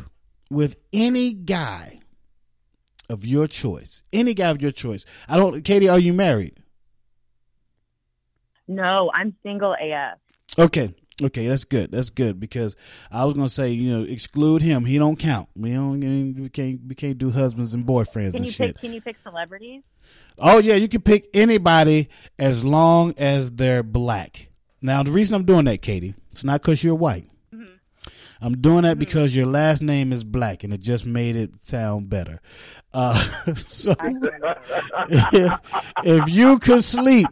with any guy of your choice, any guy of your choice, I don't, Katie, are you married? No, I'm single AF. Okay, okay, that's good. That's good because I was gonna say, you know, exclude him. He don't count. We don't. We can't. We can't do husbands and boyfriends Can and you shit. pick? Can you pick celebrities? Oh yeah, you can pick anybody as long as they're black. Now the reason I'm doing that, Katie, it's not because you're white. I'm doing that because your last name is black, and it just made it sound better. Uh, so if, if you could sleep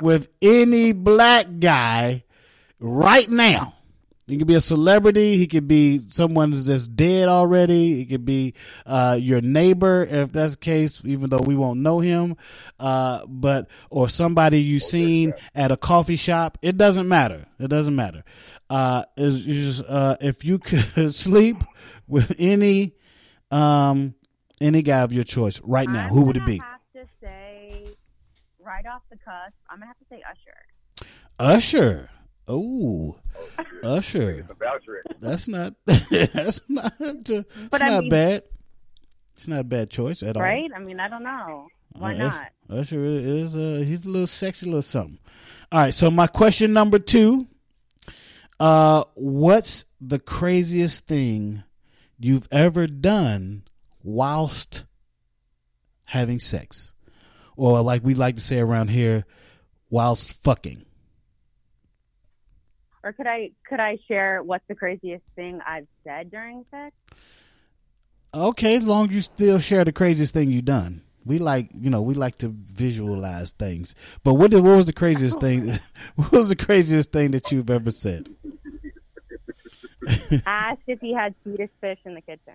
with any black guy right now, He could be a celebrity. He could be someone that's dead already. He could be uh, your neighbor, if that's the case, even though we won't know him. Uh, but or somebody you've seen at a coffee shop. It doesn't matter. It doesn't matter. Uh, is you just uh, if you could sleep with any um any guy of your choice right now, who would it be? have to say, right off the cusp, I'm gonna have to say Usher. Usher. Oh, Usher. That's not. that's not. It's But I not mean- bad. It's not a bad choice at all. Right? I mean, I don't know. Why Uh, not? Usher is uh he's a little sexy little something. All right, so my question number two. Uh what's the craziest thing you've ever done whilst having sex? Or like we like to say around here, whilst fucking. Or could I could I share what's the craziest thing I've said during sex? Okay, as long as you still share the craziest thing you've done. We like, you know, we like to visualize things. But what did, what was the craziest thing? What was the craziest thing that you've ever said? Asked if he had Swedish fish in the kitchen.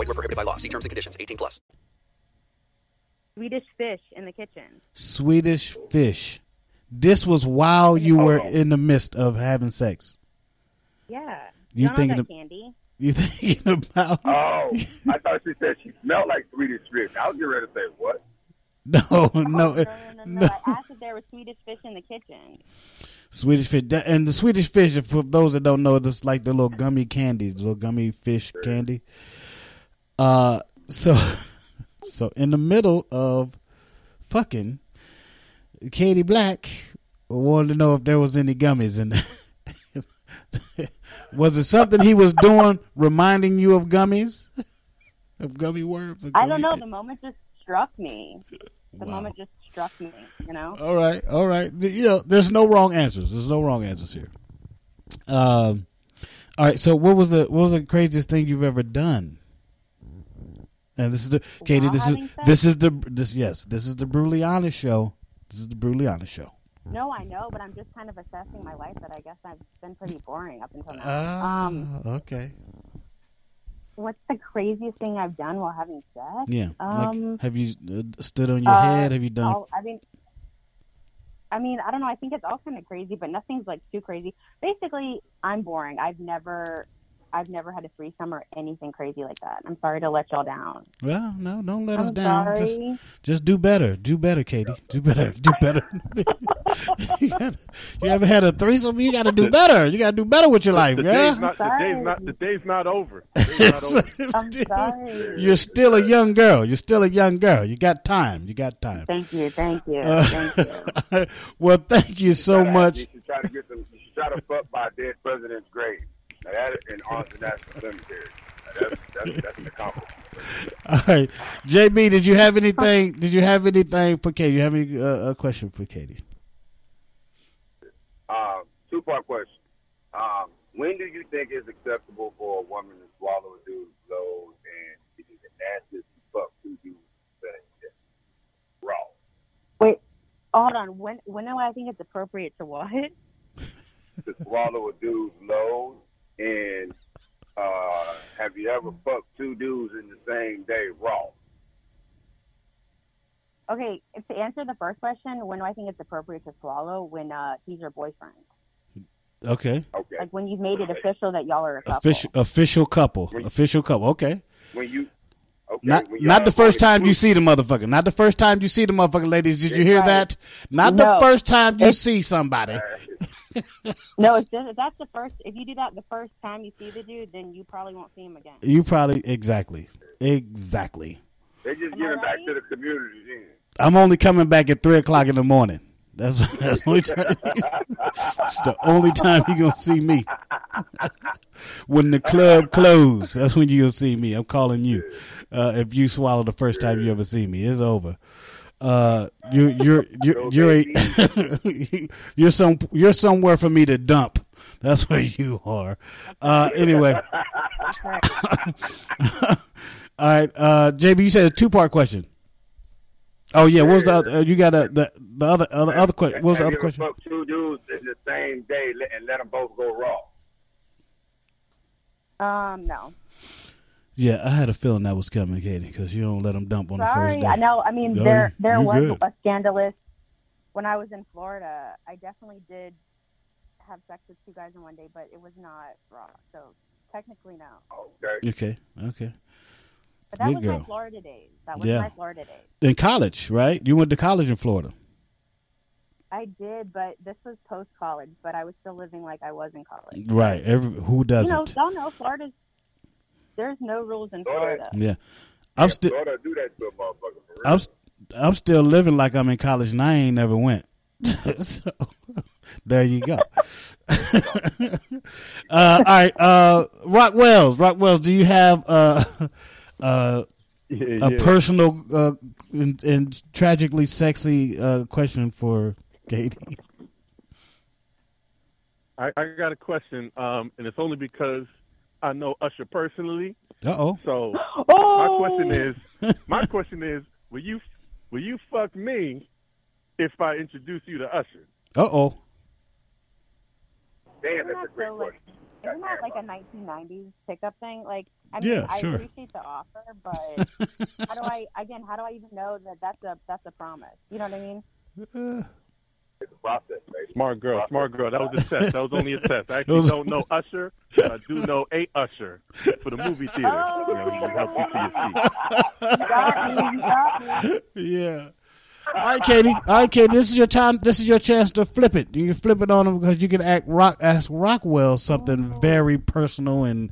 Void were prohibited by law. See terms and conditions. 18 plus. Swedish fish in the kitchen. Swedish fish. This was while you were in the midst of having sex. Yeah. You don't thinking know of- candy? You thinking about? Oh, I thought she said she smelled like Swedish fish. I was getting ready to say what? Oh, no, no, No, no, no, no. I asked if there was Swedish fish in the kitchen. Swedish fish, and the Swedish fish. For those that don't know, it's like the little gummy candies, little gummy fish candy. Uh, so, so in the middle of fucking, Katie Black wanted to know if there was any gummies in there. was it something he was doing, reminding you of gummies, of gummy worms? and I don't know. fish? The moment just struck me. The Wow. moment just struck me. You know. All right, all right. You know, there's no wrong answers. There's no wrong answers here. Um, all right. So, what was the what was the craziest thing you've ever done? And this is the Katie. This is sex? this is the this yes. This is the honest show. This is the honest show. No, I know, but I'm just kind of assessing my life. That I guess I've been pretty boring up until now. Ah, um, okay. what's the craziest thing I've done while having sex? Yeah. Um, like, have you uh, stood on your uh, head? Have you done? all- I mean, I mean, I don't know. I think it's all kind of crazy, but nothing's like too crazy. Basically, I'm boring. I've never, I've never had a threesome or anything crazy like that. I'm sorry to let y'all down. Well, no, don't let us I'm down. Just, sorry. just do better. Do better, Katie. Do better. Do better. you, gotta, you ever had a threesome? You got to do better. You got to do better with your life, The yeah. day's not the day's not the day's not over. Day's not over. I'm sorry. You're still a young girl. You're still a young girl. You got time. You got time. Thank you. Thank you. Uh, thank you. well, thank you so much. You should try to get them. You should try to fuck by dead president's grave. Now that in Arlington National Cemetery. That's, that's, that's an accomplishment. All right, JB, did you have anything? Did you have anything for Katie? You have any uh, a question for Katie? Um, two part question. Um, when do you think is acceptable for a woman to swallow a dude's load and it is the nastiest fuck two dudes that raw? Wait, hold on. When when do I think it's appropriate to what? To swallow a dude's load and uh, have you ever fucked two dudes in the same day raw? Okay, to answer the first question, when do I think it's appropriate to swallow? When uh, he's your boyfriend. Okay, Okay. Like when you've made it official that y'all are a couple. official official couple, official couple. Okay, When you okay, not not the first time you see the motherfucker. Not the first time you see the motherfucker, ladies. Did you hear Right. that? Not the first time you It's- see somebody. No, it's just, that's the first. If you do that the first time you see the dude, then you probably won't see him again. You probably exactly, exactly. They just giving back to the community then. I'm only coming back at three o'clock in the morning. That's that's the only time. it's the only time you're gonna see me. when the club closes, that's when you gonna see me. I'm calling you. Uh, if you swallow the first time you ever see me, it's over. Uh, you you're you're you're a, you're some you're somewhere for me to dump. That's where you are. Uh, anyway. All right, uh, JB, you said a two part question. Oh yeah, what was the other, uh, you got a, the the other other other question? What was the other question? fucked two dudes in the same day and let them both go raw? Um, no. Yeah, I had a feeling that was coming, Katie, because you don't let them dump on the first Sorry, day. I know. I mean, No, there there you're was good. a scandalous when I was in Florida. I definitely did have sex with two guys in one day, but it was not raw. So technically, no. Okay, okay. Okay. But that Good was girl. my Florida days. That was Yeah. my Florida days. In college, right? You went to college in Florida. I did, but this was post college. But I was still living like I was in college. Right. Every who You know, doesn't? don't know Florida's. There's no rules in Florida. Yeah. I'm still Florida do that to a motherfucker for real. I'm st- I'm still living like I'm in college and I ain't never went. so there you go. uh, all right, uh, Rocwelz. Rock Wells, do you have uh, uh, Yeah, a yeah. personal uh, and, and tragically sexy uh, question for Katie? I, I got a question, um, and it's only because I know Usher personally. Uh oh. So Oh! my question is, my question is, will you will you fuck me if I introduce you to Usher? Uh oh. Damn, Isn't that's a that great so, like, question. isn't that like a 1990s pickup thing? Like, I mean, Yeah, I appreciate the offer, but how do I again? How do I even know that that's a that's a promise? You know what I mean? Uh, It's a process, baby. Smart girl, smart girl. That was a test. That was only a test. I actually was- don't know Usher, but I do know a Usher for the movie theater. Oh. You know, he help you to your seat. Got me, got me. yeah. All right, Katie. All right, Katie. This is your time. This is your chance to flip it. You can flip it on him because you can act rock. Ask Rockwell something very personal and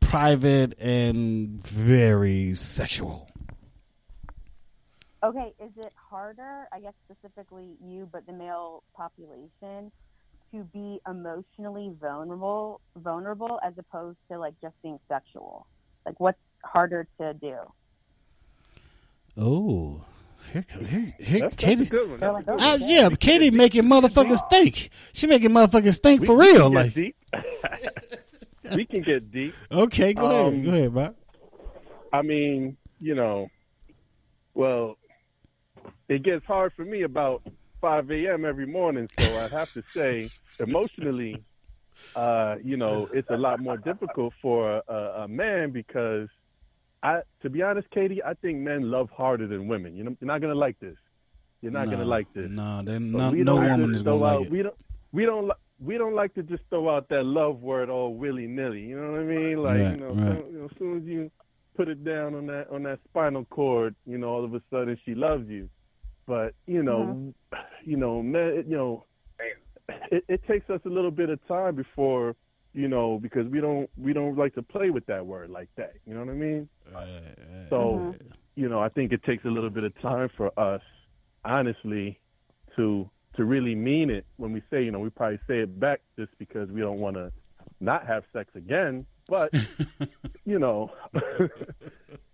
private and very sexual. Okay, is it harder, I guess specifically you, but the male population, to be emotionally vulnerable, vulnerable as opposed to like just being sexual? Like, what's harder to do? Oh, here, come- here, here That's, that's Katie. a good one. That's a good Uh, yeah, but Katie making motherfuckers think. She making motherfuckers think We- for real. Like, we can get deep. okay, go ahead, Um, go ahead, bro. I mean, you know, well, it gets hard for me about 5 a.m. every morning, so I'd have to say, emotionally, uh, you know, it's a lot more difficult for a, a, man because I, to be honest, Katie, I think men love harder than women. You know, you're not gonna like this. You're not No, gonna like this. No, then But no, no woman is gonna like out, it. We don't. We don't. li- We don't like to just throw out that love word all willy nilly. You know what I mean? Like Right, you know, right. you know, as soon as you put it down on that on that spinal cord, you know, all of a sudden she loves you. But you know, mm-hmm. you know, man, you know, it, it takes us a little bit of time before you know because we don't we don't like to play with that word like that. You know what I mean? So, mm-hmm. you know, I think it takes a little bit of time for us, honestly, to to really mean it when we say, you know, we probably say it back just because we don't want to not have sex again. But you know,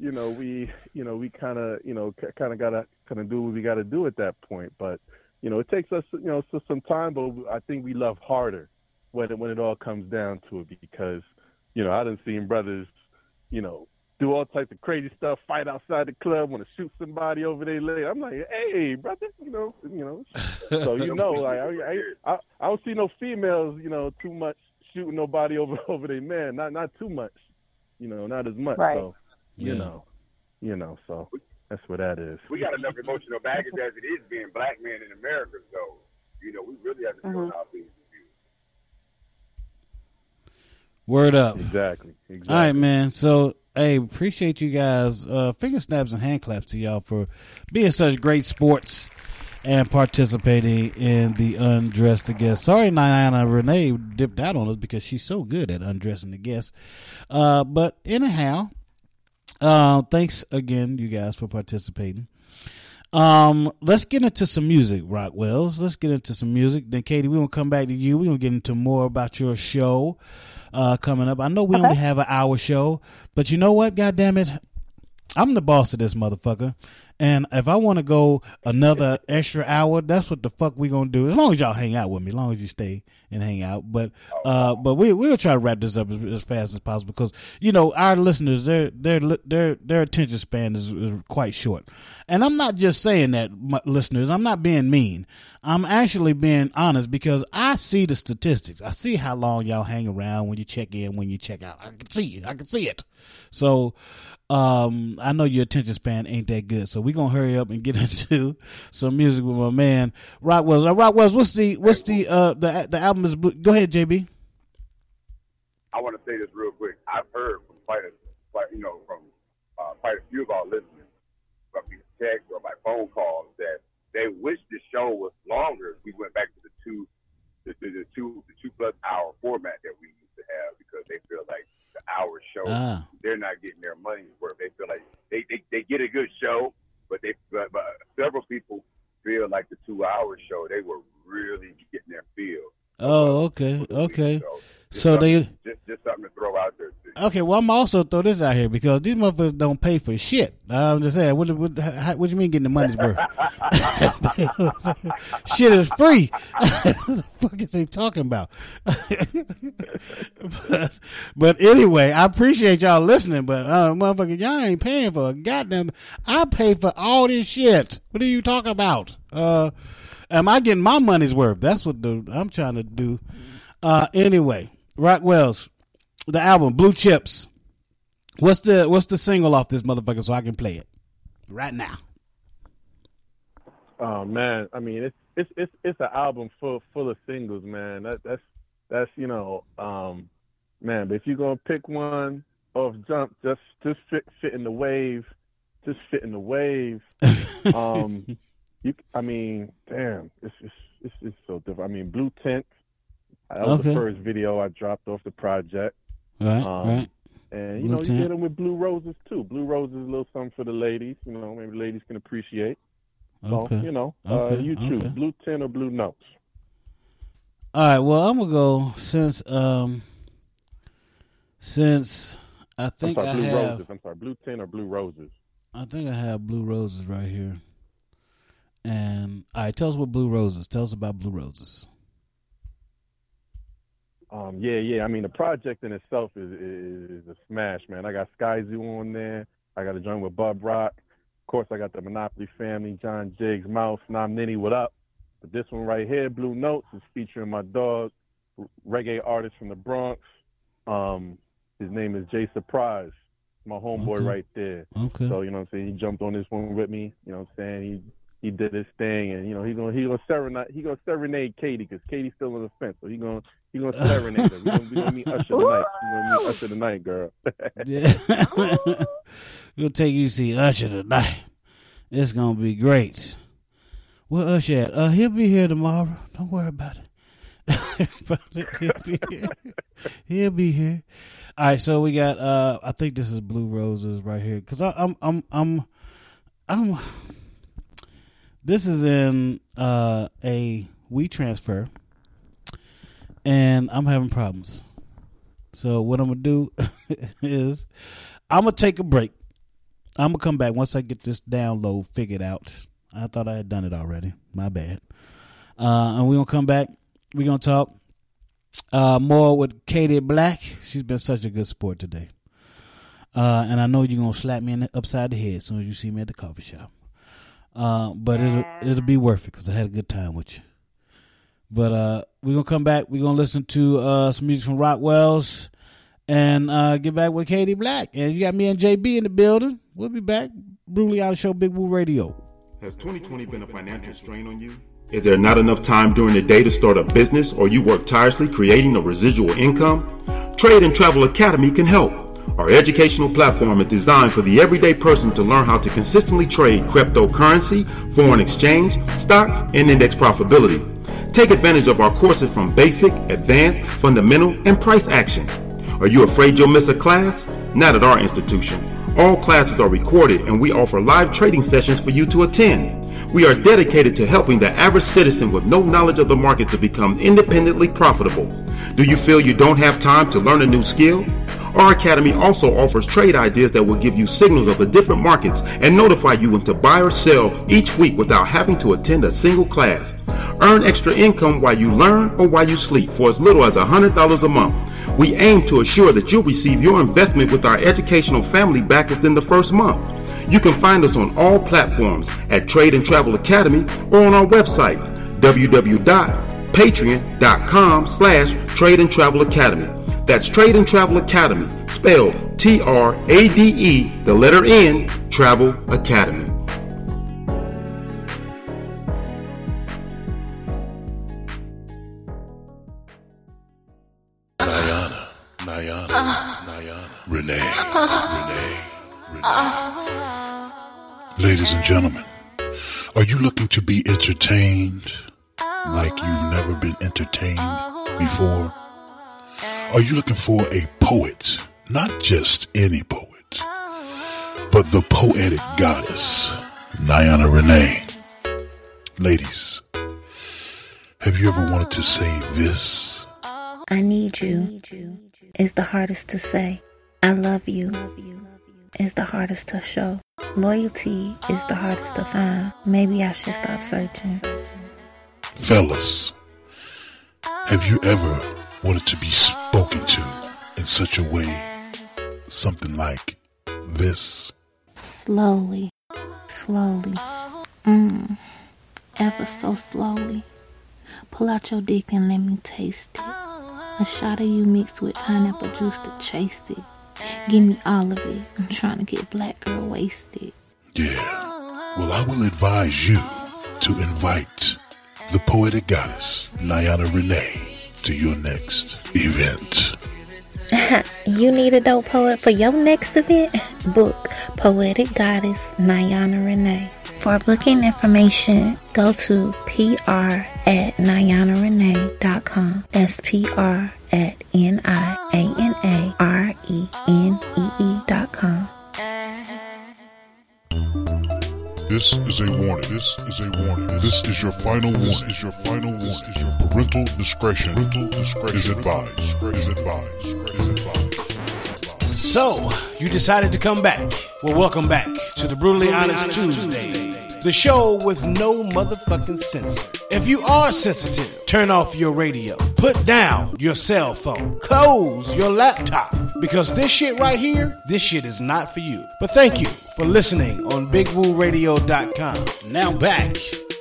you know, we you know we kind of you know kind of gotta kind of do what we got to do at that point. But you know, it takes us you know so some time, but I think we love harder when it, when it all comes down to it because you know I done seen brothers you know, do all types of crazy stuff, fight outside the club, want to shoot somebody over their leg. I'm like, hey, brother, you know, you know. So you know, like I, I, I, I don't see no females, you know, too much shooting nobody over over their man. Not not too much, you know, not as much. Right. So you Yeah. know, you know, so that's what that is. We got enough emotional baggage as it is being black men in America, so you know we really have to Mm-hmm. show our things. Word up. Exactly. Exactly. All right, man. So, hey, appreciate you guys. Uh, finger snaps and hand claps to y'all for being such great sports and participating in the undressed the guest. Sorry, Niana Renee dipped out on us because she's so good at undressing the guests. Uh, but anyhow, uh, thanks again, you guys, for participating. Um, let's get into some music, Rocwelz. Let's get into some music. Then, Katie, we're gonna come back to you. We're gonna get into more about your show uh, coming up. I know we only have an hour show, but you know what? God damn it, I'm the boss of this motherfucker. And if I want to go another extra hour, that's what the fuck we gonna do. As long as y'all hang out with me, as long as you stay and hang out. But uh, but we we'll try to wrap this up as, as fast as possible because you know our listeners their their their their attention span is, is quite short. And I'm not just saying that, listeners. I'm not being mean. I'm actually being honest because I see the statistics. I see how long y'all hang around when you check in, when you check out. I can see it. I can see it. So um, I know your attention span ain't that good, so we're gonna hurry up and get into some music with my man Rockwell. Uh, Rockwell, what's the what's the uh the the album is? Go ahead, JB. I want to say this real quick. I've heard from quite a, you know, from uh, quite a few of our listeners, from these texts or by phone calls, that they wish the show was longer. We went back to the two, the, the, the two, the two plus hour format that we used to have because they feel like hour show, Ah. they're not getting their money's worth. They feel like they, they, they get a good show, but they, but, but several people feel like the two hour show, they were really getting their feel. Oh, okay, okay. Just So they just, just something to throw out there. Too. okay. Well, I'm also throw this out here because these motherfuckers don't pay for shit. I'm just saying. What what, how, what do you mean getting the money's worth? shit is free. what the fuck is they talking about? but, but anyway, I appreciate y'all listening. But uh, motherfucker, y'all ain't paying for a goddamn. I pay for all this shit. What are you talking about? Uh, am I getting my money's worth? That's what the I'm trying to do. Uh, anyway, Rocwelz the album Blue Chips. What's the what's the single off this motherfucker so I can play it right now? Oh man, I mean it's it's it's it's an album full full of singles, man. That that's that's you know, um, man. But if you're gonna pick one off jump, just just fit fit in the wave, just fit in the wave. um, you, I mean, damn, it's it's it's, it's so different. I mean, Blue Tint. That was Okay. the first video I dropped off the project. Right, Um, right. And you know, you get them with Blue Roses too. Blue Roses a little something for the ladies. You know, maybe ladies can appreciate. So, Okay. you know, uh, you choose okay. Blue Tint or Blue Notes. All right, well I'm gonna go since um since I think sorry, I Blue have Roses. I'm sorry, Blue Tint or Blue Roses. I think I have blue roses right here. And all right, tell us what blue roses. Tell us about blue roses. Um, yeah, yeah. I mean, the project in itself is, is is a smash, man. I got Skyzoo on there. I got a joint with Bub Rock. Of course, I got the Monopoly family, John Jiggs, Mouse, Nam Nitty, what up? But this one right here, Blue Notes, is featuring my dog, reggae artist from the Bronx. Um, his name is Jay Surprise. My homeboy Okay. right there. Okay. So you know what I'm saying. He jumped on this one with me. You know what I'm saying. He he did his thing, and you know he gonna he gonna serenade he gonna serenade Katie because Katie's still on the fence. So he gonna he gonna serenade her. We gonna, we gonna meet Usher tonight. We gonna meet Usher tonight, girl. Yeah. we'll take you to see Usher tonight. It's gonna be great. Where Usher at? Uh he'll be here tomorrow. Don't worry about it. he'll be here. He'll be here. All right, so we got uh I think this is Blue Roses right here cuz I'm I'm I'm I'm this is in uh a we transfer and I'm having problems. So what I'm gonna do is I'm gonna take a break. I'm gonna come back once I get this download figured out. I thought I had done it already. My bad. Uh, and we're gonna come back. We're gonna talk uh, more with Katie Black. She's been such a good sport today. Uh, and I know you're gonna slap me in the, upside the head as soon as you see me at the coffee shop. Uh, but it'll it'll be worth it because I had a good time with you. But uh, we're gonna come back. We're gonna listen to uh, some music from Rocwelz and uh, get back with Katie Black. And you got me and JB in the building. We'll be back. Brutally out of show, Big Woo Radio. Has 2020 been a financial strain on you? Is there not enough time during the day to start a business or you work tirelessly creating a residual income? Trade and Travel Academy can help. Our educational platform is designed for the everyday person to learn how to consistently trade cryptocurrency, foreign exchange, stocks, and index profitability. Take advantage of our courses from basic, advanced, fundamental, and price action. Are you afraid you'll miss a class? Not at our institution. All classes are recorded and we offer live trading sessions for you to attend. We are dedicated to helping the average citizen with no knowledge of the market to become independently profitable. Do you feel you don't have time to learn a new skill? Our academy also offers trade ideas that will give you signals of the different markets and notify you when to buy or sell each week without having to attend a single class. Earn extra income while you learn or while you sleep for as little as $100 a month. We aim to assure that you'll receive your investment with our educational family back within the first month. You can find us on all platforms at Trade and Travel Academy or on our website, www.patreon.com slash Trade and Travel Academy. That's Trade and Travel Academy, spelled T-R-A-D-E, the letter N, Travel Academy. Ladies and gentlemen, are you looking to be entertained like you've never been entertained before? Are you looking for a poet? Not just any poet, but the poetic goddess, Niana Renee. Ladies, have you ever wanted to say this? I need you is the hardest to say. I love you is the hardest to show. Loyalty is the hardest to find. Maybe I should stop searching. Fellas, have you ever wanted to be spoken to in such a way, something like this? Slowly, slowly, mmm, ever so slowly. Pull out your dick and let me taste it. A shot of you mixed with pineapple juice to chase it. Give me all of it. I'm trying to get black girl wasted. Yeah. Well, I will advise you to invite the poetic goddess, Niana Renee, to your next event. you need a dope poet for your next event? Book Poetic Goddess Niana Renee. For booking information, go to pr at NianaRenee.com. That's pr at n i a n a r e n e e dot com. This is a warning. This is a warning. This is your final warning. This is your final warning. This is your parental discretion. Parental discretion is advised. Is advised. Is advised. So, you decided to come back. Well, welcome back to the Brutally Honest Tuesday, the show with no motherfucking censor. If you are sensitive, turn off your radio, put down your cell phone, close your laptop, because this shit right here, this shit is not for you. But thank you for listening on BigWooRadio.com. Now back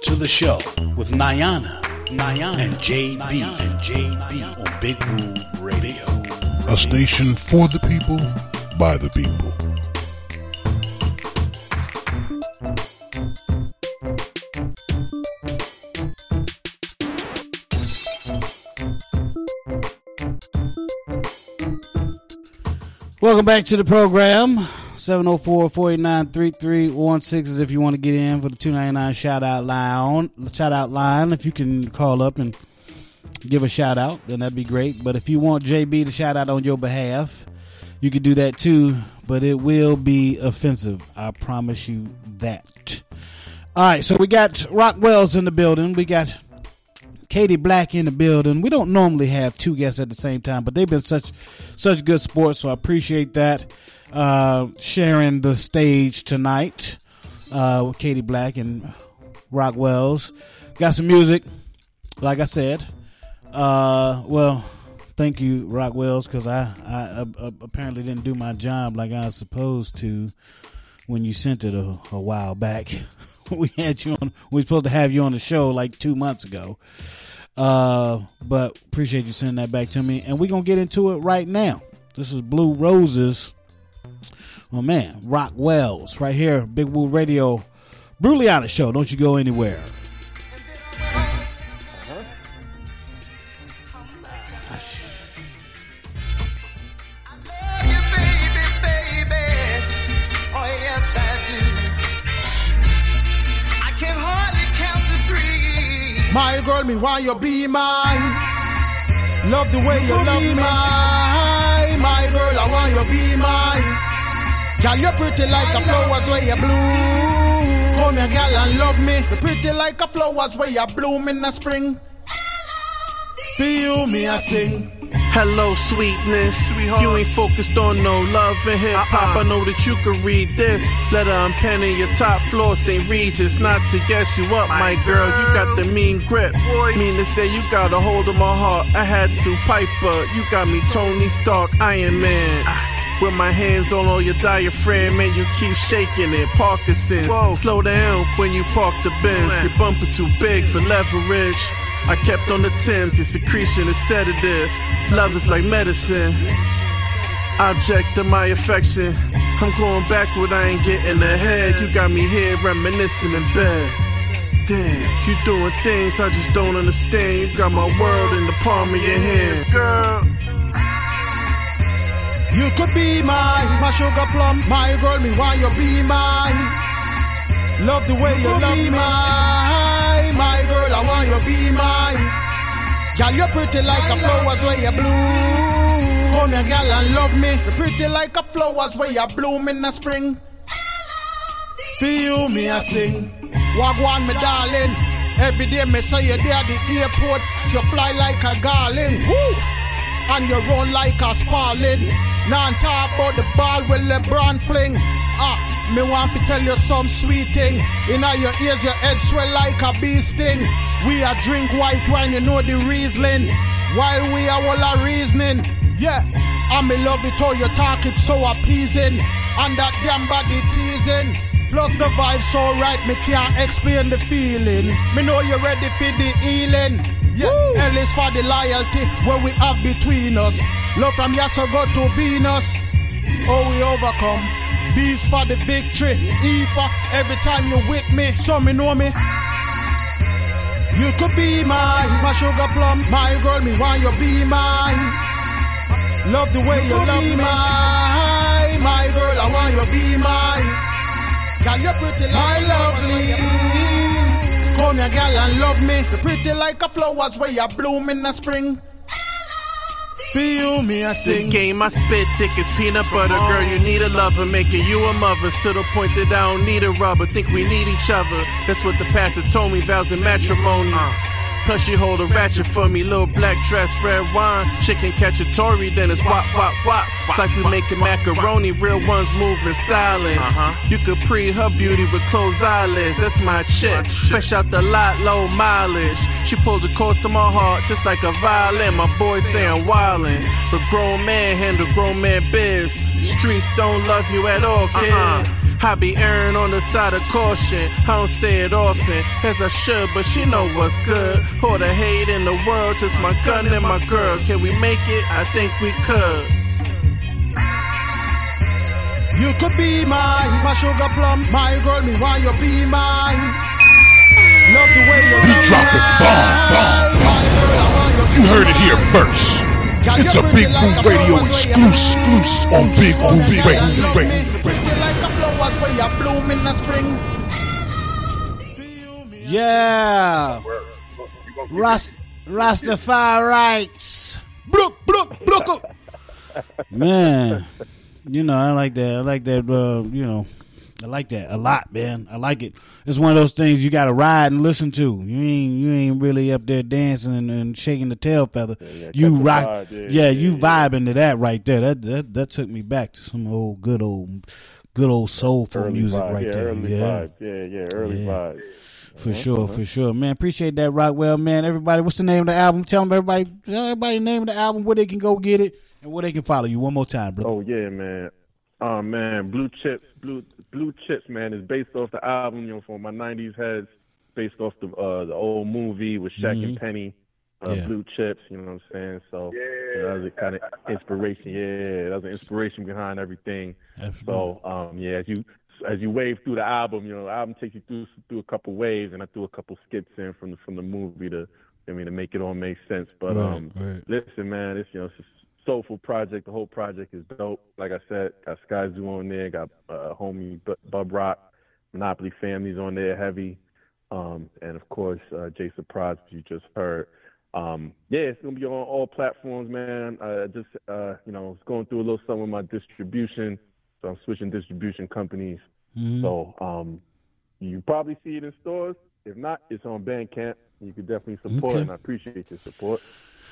to the show with Niana, Niana, and JB, and JB on Big Woo Radio. A station for the people, by the people. Welcome back to the program. 704-489-3316 is if you want to get in for the 299 shout out line. Shout out line if you can call up and give a shout out, then that'd be great. But if you want JB to shout out on your behalf, you could do that too, but it will be offensive. I promise you that. All right, so we got Rocwelz in the building. We got Katie Black in the building. We don't normally have two guests at the same time, but they've been such such good sports, so I appreciate that. Uh, sharing the stage tonight uh, with Katie Black and Rocwelz. Got some music, like I said. Uh, well, thank you, Rocwelz, because I, I uh, apparently didn't do my job like I was supposed to when you sent it a, a while back. we had you on. We were supposed to have you on the show like two months ago. Uh, but appreciate you sending that back to me, and we're gonna get into it right now. This is Blue Roses. Oh man, Rocwelz right here, Big Woo Radio, brutally honest show. Don't you go anywhere. My girl, me want you be mine. Love the way you love me. My, my girl, I want you be mine. Girl, you're pretty like a flowers where you bloom. Come here, girl, and love me. You're pretty like a flowers where you bloom in the spring. You, me I sing. Hello, sweetness. You ain't focused on no love and hip hop. Uh-uh. I know that you can read this. Letter I'm penning your top floor, St. Regis. Not to guess you up, my girl. You got the mean grip. Mean to say you got a hold of my heart. I had to Piper. You got me Tony Stark, Iron Man. Ah. With my hands on all on your diaphragm and you keep shaking it. Parkinson's. Slow down when you park the Benz. Your bumper too big for leverage. I kept on the Thames, your secretion is sedative. Love is like medicine. Object of my affection. I'm going backward, I ain't getting ahead. You got me here reminiscing in bed. Damn, you doing things I just don't understand. You got my world in the palm of your hand. Girl, You could be my, my sugar plum, my girl, me want you be my. Love the way you, love me, my, my girl, I want you be my. Girl, you're pretty like a flowers where you bloom. Come here, girl, and love me. You're pretty like a flowers where you bloom in the spring. For you, me I sing. Wagwan, me darling. Every day me say you're there at the airport. You fly like a garland. Woo! And you run like a sparling. Now talk about the ball with LeBron fling. Ah, me want to tell you some sweet thing. In all your ears, your head swell like a bee sting. We a drink white wine, you know the reasoning. While we are all a reasoning. Yeah, I me love it how you talk it so appeasing. And that damn body teasing. Plus the vibe so right, me can't explain the feeling. Me know you're ready for the healing. Yeah, L is for the loyalty where we have between us. Love from yes so go to Venus. Oh, we overcome. B's for the victory. E for every time you with me. So me know me. You could be my, my sugar plum, my girl. Me want you be mine. Love the way you, love me, my, my girl. I want you be mine. Girl, you're pretty like lovely. Come here, girl, and love me. You're pretty like a flowers where you bloom in the spring. Feel me, I The sing. game I spit thick as peanut butter. Girl, you need a lover, making you a mother. To the point that I don't need a rubber. Think we need each other. That's what the pastor told me, vows in matrimony. Uh. Plus, she hold a ratchet for me. Little black dress, red wine. Chicken catch a Tory, then it's wop, wop, wop. It's like we making macaroni. Real ones move in silence. Uh-huh. You could pre her beauty with closed eyelids. That's my chick. Fresh out the lot, low mileage. She pulled the course to my heart just like a violin. My boy saying wildin'. But grown man handle grown man biz. Streets don't love you at all, kid. Uh-huh. I be erring on the side of caution. I don't say it often, as I should, but she know what's good. All the hate in the world, just my gun and my girl. Can we make it? I think we could. You could be my, my sugar plum, my girl. Me want you be mine. Love the way you We love dropping me. bombs, bombs. You heard it here first. It's a Big Woo Radio exclusive, exclusive on Big Woo Radio. Pretty flowers where you bloom in the spring. Yeah. Rast Rastafarites. Brook, brook, brook. Man, you know, I like that. I like that. Uh, you know, I like that a lot, man. I like it. It's one of those things you got to ride and listen to. You ain't you ain't really up there dancing and, and shaking the tail feather. you catch the rock, vibe, yeah, yeah, you vibing to that right there. That that that took me back to some old good old good old soulful Early music vibe, right yeah, there. Early yeah. Yeah, yeah, early Yeah. vibe. For Uh-huh, sure, uh-huh. for sure, man. Appreciate that, Rockwell, man. Everybody, what's the name of the album? Tell them everybody, tell everybody the name of the album, where they can go get it, and where they can follow you. One more time, bro. Oh yeah, man. Oh man, Blue Chips, Blue Blue Chips, man, is based off the album, you know, from my '90s heads, based off the uh, the old movie with Shaq and Mhm. Penny, uh, Yeah. Blue Chips. You know what I'm saying? So you know, that was a kind of inspiration. Yeah, that was an inspiration behind everything. Absolutely. So um, yeah, as you as you wave through the album, you know, the album takes you through through a couple waves, and I threw a couple skits in from the from the movie to, I mean, to make it all make sense. But Right, um, right. listen, man, it's you know, it's a soulful project. The whole project is dope. Like I said, got Skyzoo on there, got uh, homie Bu- Bub Rock, Monopoly Families on there, heavy, um, and of course uh, Jay Surprise, you just heard. Um, yeah, it's gonna be on all platforms, man. Uh, just uh, you know, going through a little something with my distribution, so I'm switching distribution companies. Mhm. So um, you probably see it in stores. If not, it's on Bandcamp. You could definitely support, Okay. and I appreciate your support.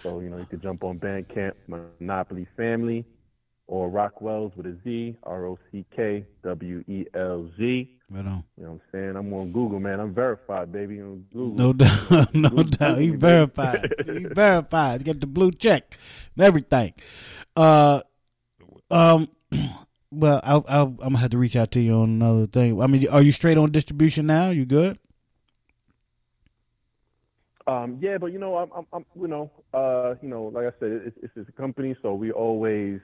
So you know, you could jump on Bandcamp, Monopoly Family, or Rocwelz with a Z, R O C K W E L Z. Right on. You know what I'm saying? I'm on Google, man. I'm verified, baby. On Google. No doubt, no Google- doubt. He verified. he verified. Get the blue check and everything. Uh, um, well, I, I, I'm gonna have to reach out to you on another thing. I mean, are you straight on distribution now? You good? Um, yeah, but you know, I'm, I'm, I'm you know, uh, you know, like I said, it's, it's a company, so we always,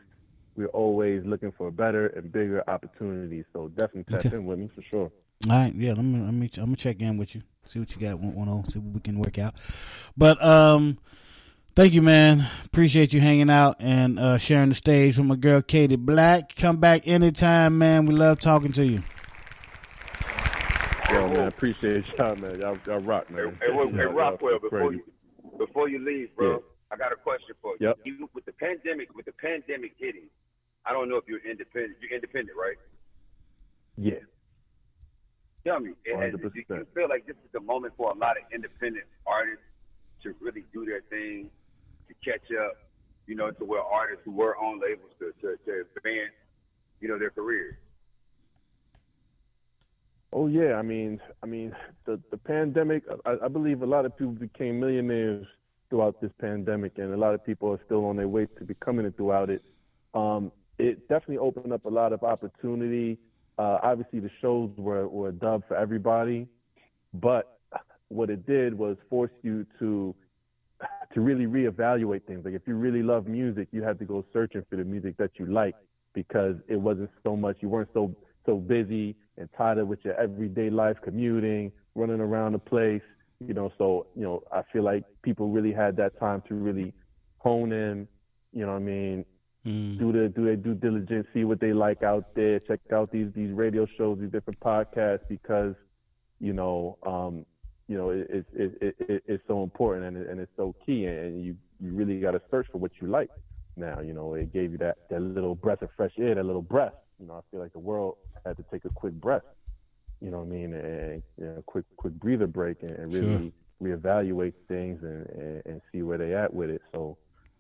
we're always looking for better and bigger opportunities. So definitely tap in with me for sure. All right, yeah. Let me, let me, I'm gonna check in with you. See what you got going on. See what we can work out. But um, thank you, man. Appreciate you hanging out and uh, sharing the stage with my girl Katie Black. Come back anytime, man. We love talking to you. Yo, man, appreciate y'all, man. Y'all, y'all rock, man. Hey, wait, hey Y'all- y'all Rockwell, before you before you leave, bro, Yeah. I got a question for you. Yep. With the pandemic, with the pandemic hitting, I don't know if you're independent. You're independent, right? Yeah. Tell me, has, do you feel like this is the moment for a lot of independent artists to really do their thing, to catch up, you know, to where artists who were on labels to, to, to advance, you know, their careers? Oh yeah, I mean, I mean, the the pandemic. I, I believe a lot of people became millionaires throughout this pandemic, and a lot of people are still on their way to becoming it throughout it. Um, it definitely opened up a lot of opportunity. Uh, obviously, the shows were were a dub for everybody, but what it did was force you to to really reevaluate things. Like if you really love music, you had to go searching for the music that you like because it wasn't so much. You weren't so so busy and tied up with your everyday life, commuting, running around the place. You know, so you know, I feel like people really had that time to really hone in. You know, what I mean, do the do their due diligence, see what they like out there, check out these these radio shows, these different podcasts, because you know, um, you know, it, it, it, it, it, it's so important and, it, and it's so key, and you you really got to search for what you like. Now, you know, it gave you that that little breath of fresh air, that little breath. You know, I feel like the world had to take a quick breath. You know what I mean? And you know, quick quick breather break and, and really reevaluate things and, and and see where they at with it. So,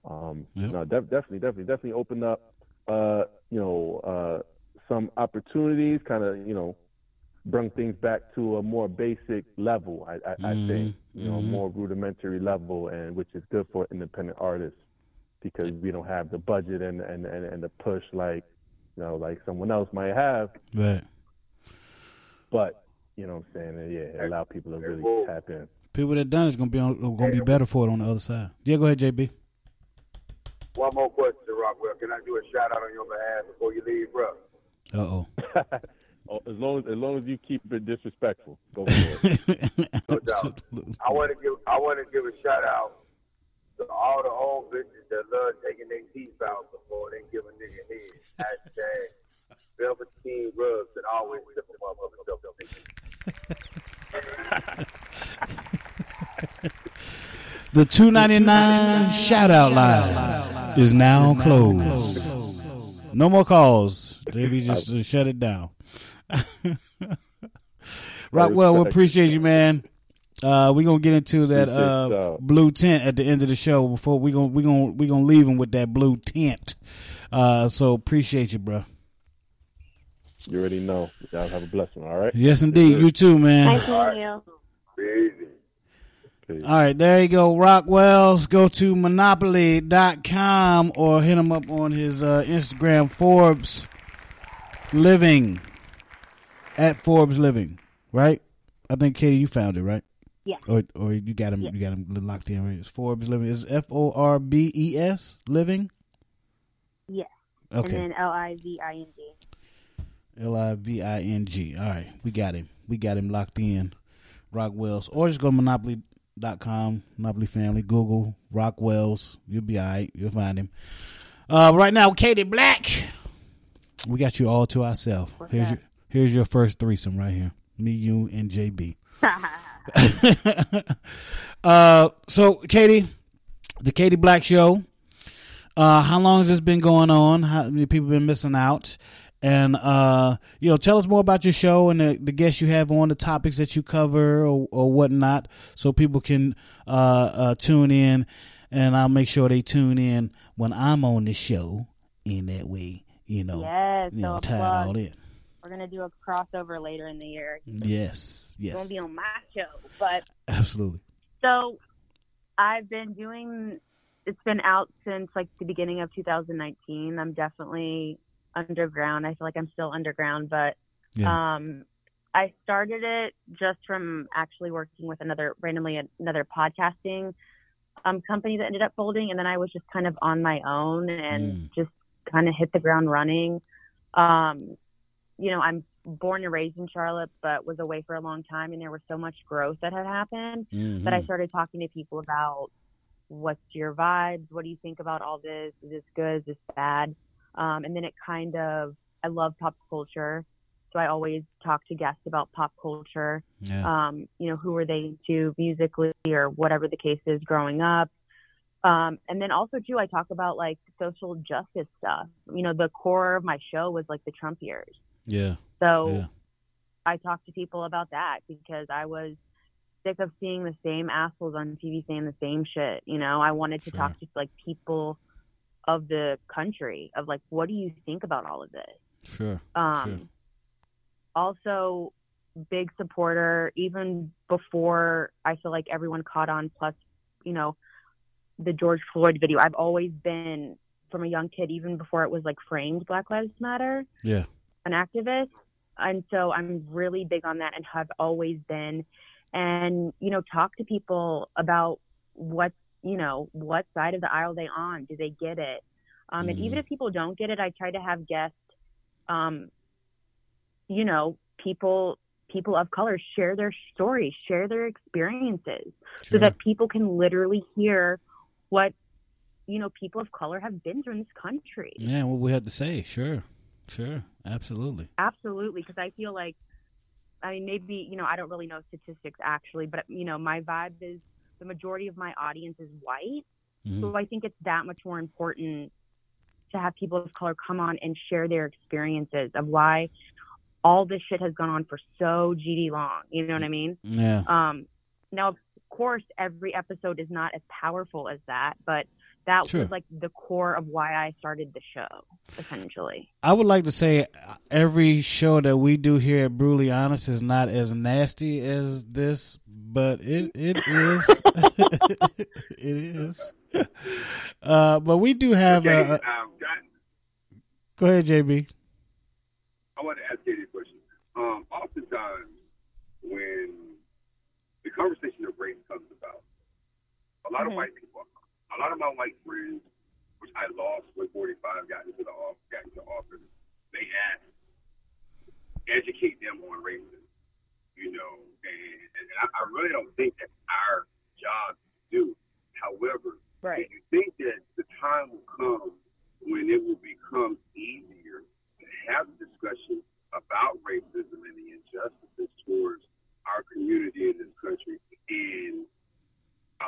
um, no, def- definitely, definitely, definitely open up, uh, you know, uh, some opportunities. Kind of, you know, bring things back to a more basic level. I, I, I think, you know, a mhm. more rudimentary level, and which is good for independent artists because we don't have the budget and and and, and the push like, you know, like someone else might have. Right. But you know what I'm saying? And, yeah, allow people to really tap in. People that done is gonna be on, gonna be better for it on the other side. Yeah, go ahead, JB. One more question, Rockwell. Can I do a shout out on your behalf before you leave, bro? Uh oh. As long as as long as you keep it disrespectful, go for it. No doubt. I want to give I want to give a shout out to all the old bitches that love taking their teeth out before they give a nigga head. Hashtag Velveteen rubs and always lift them up The two ninety nine shout out line is now closed. No more calls. JB just uh, shut it down. Rockwell, we appreciate you, man. Uh, we gonna get into that uh, blue tent at the end of the show. Before we gonna we gonna we gonna leave him with that blue tent. Uh, so appreciate you, bro. You already know. Y'all have a blessing. All right. Yes, indeed. You too, man. Nice meeting you. All right, there you go. Rocwelz. Go to monopoly.com or hit him up on his uh, Instagram, Forbes Living. At Forbes Living, right? I think Katie, you found it, right? Yeah. Or or you got him you got him locked in, right? It's Forbes Living. It's F O R B E S Living. Yes. Okay. And then L I V I N G. L I V I N G. All right, we got him. We got him locked in. Rocwelz. Or just go to monopoly.com, Monopoly Family, Google Rocwelz. You'll be all right. You'll find him. Uh, right now, Katie Black. We got you all to ourselves. Here's your here's your first threesome right here. Me, you, and JB. uh, so Katie, the Katie Black Show. Uh, how long has this been going on? How many people been missing out? And uh, you know, tell us more about your show and the, the guests you have on, the topics that you cover or, or whatnot, so people can uh, uh, tune in. And I'll make sure they tune in when I'm on the show. In that way, you know, Yes, you so know, tie it all in. We're gonna do a crossover later in the year. Yes, yes, be on my show, but absolutely. So I've been doing it's been out since like the beginning of 2019. I'm definitely underground. I feel like I'm still underground, but Yeah. um I started it just from actually working with another randomly another podcasting um company that ended up folding and then I was just kind of on my own and just kind of hit the ground running. Um you know, I'm born and raised in Charlotte, but was away for a long time, and there was so much growth that had happened that I Mhm. started talking to people about what's your vibes, what do you think about all this, is this good, is this bad, um, and then it kind of I love pop culture, so I always talk to guests about pop culture. Yeah. Um, you know, who were they into musically or whatever the case is growing up. Um, and then also too, I talk about like social justice stuff. You know, the core of my show was like the Trump years. Yeah. So Yeah. I talked to people about that because I was sick of seeing the same assholes on TV saying the same shit. You know, I wanted to talk to like people of the country of like, what do you think about all of this? Sure. Um, sure. also big supporter even before I feel like everyone caught on plus, you know, the George Floyd video. I've always been from a young kid, even before it was like framed Black Lives Matter Yeah. an activist. And so I'm really big on that and have always been. And, you know, talk to people about what, you know, what side of the aisle they on. Do they get it? Um, And even if people don't get it, I try to have guests, um, you know, people people of color share their stories, share their experiences so that people can literally hear what, you know, people of color have been through in this country. Yeah, what we have to say. Sure. Sure. Absolutely. Absolutely, because I feel like, I mean, maybe you know, I don't really know statistics actually, but you know, my vibe is the majority of my audience is white, Mm-hmm. so I think it's that much more important to have people of color come on and share their experiences of why all this shit has gone on for so GD long. You know what I mean? Yeah. Um, now, of course, every episode is not as powerful as that, but that Sure. was like the core of why I started the show, essentially. I would like to say every show that we do here at Brutally Honest is not as nasty as this, but it it is. it is. Uh, but we do have. Okay, Uh, um, John, go ahead, JB. I want to ask you this question. Um, oftentimes, when the conversation of race comes about, a lot of white people, a lot of my white friends, which I lost when 45 got into the off, got into office, they asked, educate them on racism, you know, and, and I, I really don't think that's our job to do. However, right. do you think that the time will come when it will become easier to have a discussion about racism and the injustices towards our community in this country? And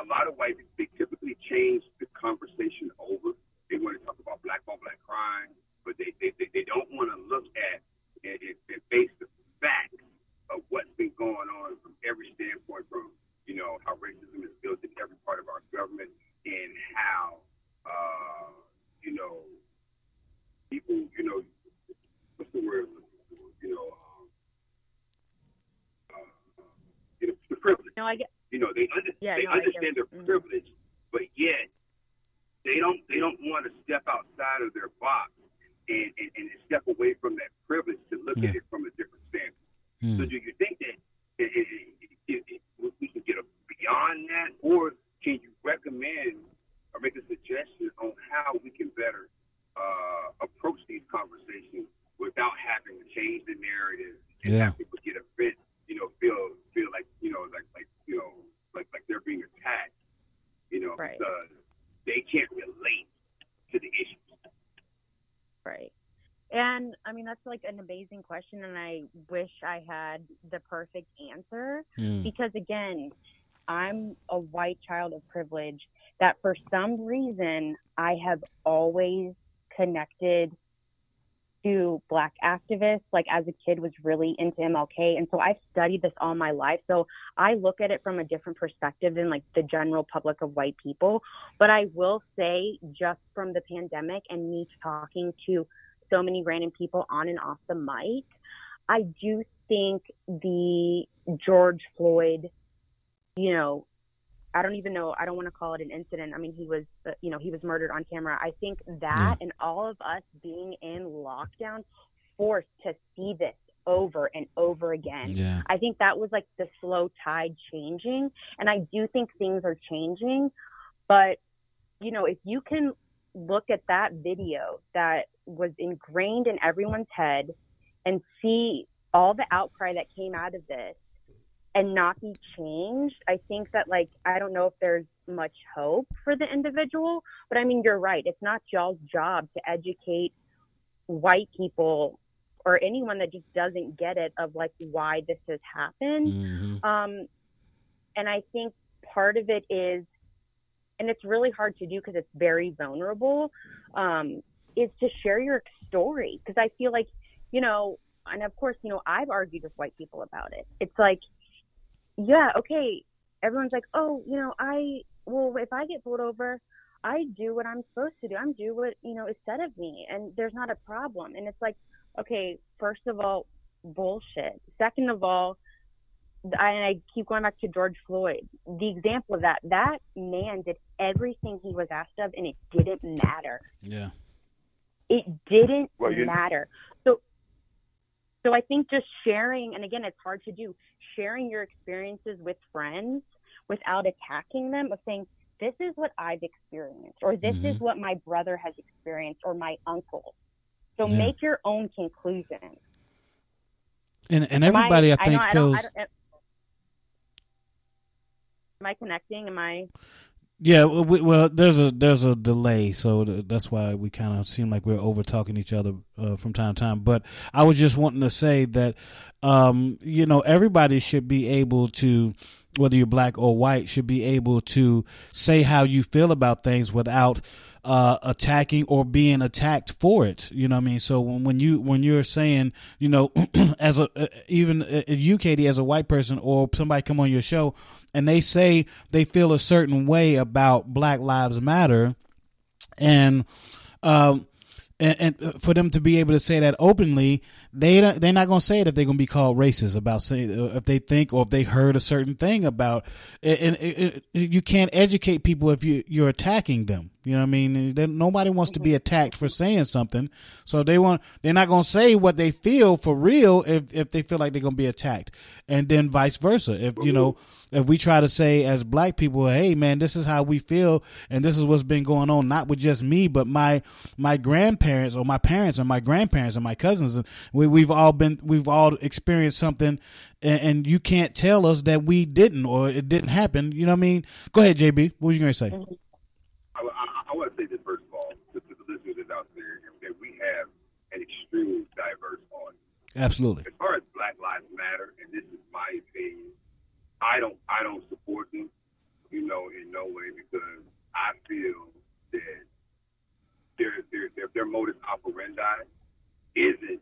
a lot of white people they typically change the conversation over. They want to talk about black on black crime, but they they, they, they don't want to look at and, and, face the facts of what's been going on from every standpoint, from you know how racism is built in every part of our government, and how uh, you know people, you know, what's the word? You know, um, uh, know, the privilege. No, I get. You know, they under, Yeah, they no, understand their it. Mhm. privilege, but yet they don't they don't want to step outside of their box and, and, and step away from that privilege to look at it from a different standpoint. So do you think that it, it, it, it, it, we can get a, beyond that, or can you recommend or make a suggestion on how we can better uh, approach these conversations without having to change the narrative and Yeah. have people get offended, you know, feel feel like you know, like like you know, like like they're being attacked, you know, Right. because they can't relate to the issues. Right. And I mean, that's like an amazing question. And I wish I had the perfect answer Hmm. because, again, I'm a white child of privilege that for some reason I have always connected to black activists. Like as a kid was really into MLK. And so I've studied this all my life. So I look at it from a different perspective than like the general public of white people. But I will say just from the pandemic and me talking to so many random people on and off the mic, I do think the George Floyd, you know, I don't even know. I don't want to call it an incident. I mean, he was, uh, you know, he was murdered on camera. I think that and all of us being in lockdown forced to see this over and over again. Yeah. I think that was like the slow tide changing. And I do think things are changing. But, you know, if you can look at that video that was ingrained in everyone's head and see all the outcry that came out of this and not be changed, I think that like I don't know if there's much hope for the individual, but I mean you're right. It's not y'all's job to educate white people or anyone that just doesn't get it of like why this has happened. Um, and I think part of it is, and it's really hard to do because it's very vulnerable, um, is to share your story. Because I feel like, you know, and of course, you know, I've argued with white people about it. It's like, yeah, okay, everyone's like, oh, you know, I, well, if I get pulled over, I do what I'm supposed to do. I'm do what, you know, is said of me, and there's not a problem. And it's like, okay, first of all, bullshit. Second of all, I, and I keep going back to George Floyd. The example of that, that man did everything he was asked of, and it didn't matter. Yeah. It didn't Well, you- matter. So, so I think just sharing, and again, it's hard to do, sharing your experiences with friends without attacking them, of saying, this is what I've experienced, or this is mm-hmm. what my brother has experienced, or my uncle. So Yeah. make your own conclusion. And and everybody I, I think know, I don't- feels I don't- Am I connecting? Am I? Yeah, well, we, well, there's a there's a delay, so th- that's why we kind of seem like we're over talking each other uh, from time to time. But I was just wanting to say that, um, you know, everybody should be able to, whether you're black or white, should be able to say how you feel about things without uh, attacking or being attacked for it. You know what I mean? So when, when you when you're saying, you know, as a uh, even uh, you, Katie, as a white person, or somebody come on your show and they say they feel a certain way about Black Lives Matter, and um, and, and for them to be able to say that openly, they they're not to say it if they're to be called racist about saying uh, if they think or if they heard a certain thing about. And, it, it, you can't educate people if you you're attacking them. You know what I mean? They- Nobody wants to be attacked for saying something, so they want they're not to say what they feel for real if if they feel like they're to be attacked, and then vice versa. If you know if we try to say as black people, hey man, this is how we feel, and this is what's been going on, not with just me, but my my grandparents or my parents or my grandparents and my cousins. We we've all been we've all experienced something, and, and you can't tell us that we didn't or it didn't happen. You know what I mean? Go ahead, JB. What were you going to say? I, I, I want to say this first of all to, to the listeners out there that we have an extremely diverse audience. Absolutely. As far as Black Lives Matter, and this is my opinion, I don't I don't support them, you know, in no way because I feel that their their their, their modus operandi isn't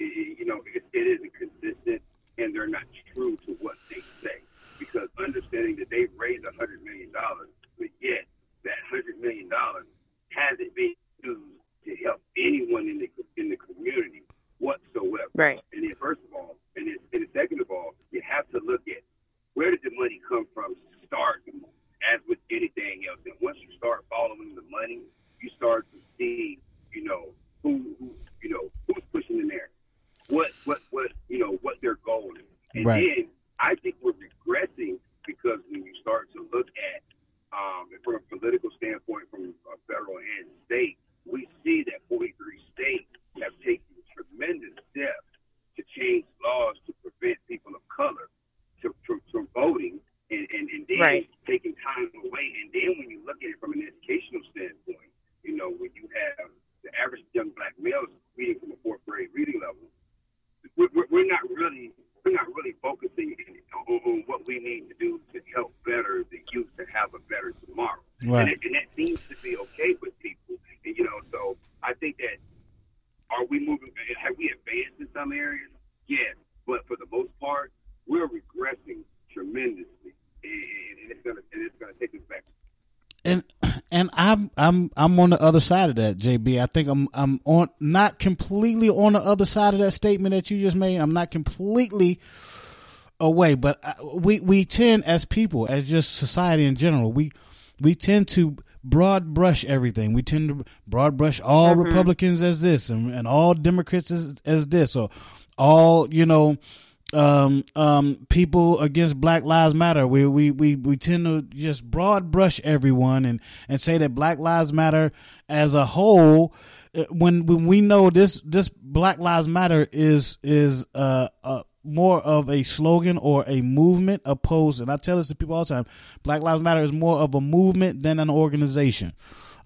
i- you know it, it isn't consistent and they're not true to what they say because understanding that they've raised a hundred million dollars, but yet that hundred million dollars hasn't been used to help anyone in the in the community whatsoever. Right. And then first of all, and then, and second of all, you have to look at where did the money come from to start, as with anything else. And once you start following the money, you start to see, you know, who, who you know, who's pushing in there, what, what, what, you know, what their goal is. And Right. then I think we're regressing because when you start to look at, um, from a political standpoint, from a federal and state, we see that 43 states have taken tremendous steps to change laws to prevent people of color to, from, from voting and, and, and then Right. taking time away. And then when you look at it from an educational standpoint, you know, when you have the average young black males reading from a fourth grade reading level, we're, we're not really we're not really focusing on, on what we need to do to help better the youth to have a better tomorrow. Right. And, it, and that seems to be okay with people. And, you know, so I think that are we moving? Have we advanced in some areas? Yes, but for the most part, we're regressing tremendously, and, and it's gonna and it's gonna take us back. And I'm I'm I'm on the other side of that, JB. I think I'm I'm on not completely on the other side of that statement that you just made. I'm not completely away, but I- we we tend as people, as just society in general, we we tend to broad brush everything. We tend to broad brush all Mhm. Republicans as this and, and all Democrats as, as this or all, you know, um, um, people against Black Lives Matter. We, we, we, we tend to just broad brush everyone and, and say that Black Lives Matter as a whole, uh, when, when we know this, this Black Lives Matter is, is, uh, uh, more of a slogan or a movement opposed, and I tell this to people all the time, Black Lives Matter is more of a movement than an organization.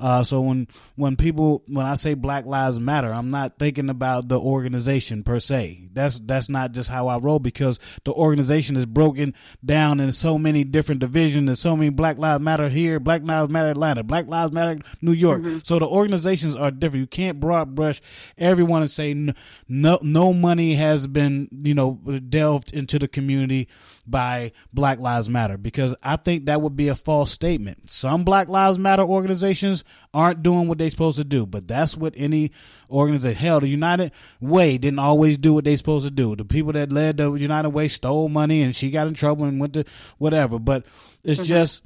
Uh, so when when people when I say Black Lives Matter, I'm not thinking about the organization per se. That's that's not just how I roll because the organization is broken down in so many different divisions. There's so many Black Lives Matter here, Black Lives Matter Atlanta, Black Lives Matter New York. So the organizations are different. You can't broad brush everyone and say n- no no money has been you know delved into the community by Black Lives Matter because I think that would be a false statement. Some Black Lives Matter organizations aren't doing what they're supposed to do, but that's what any organization. Hell, the United Way didn't always do what they're supposed to do. The people that led the United Way stole money, and she got in trouble and went to whatever. But it's Mhm. just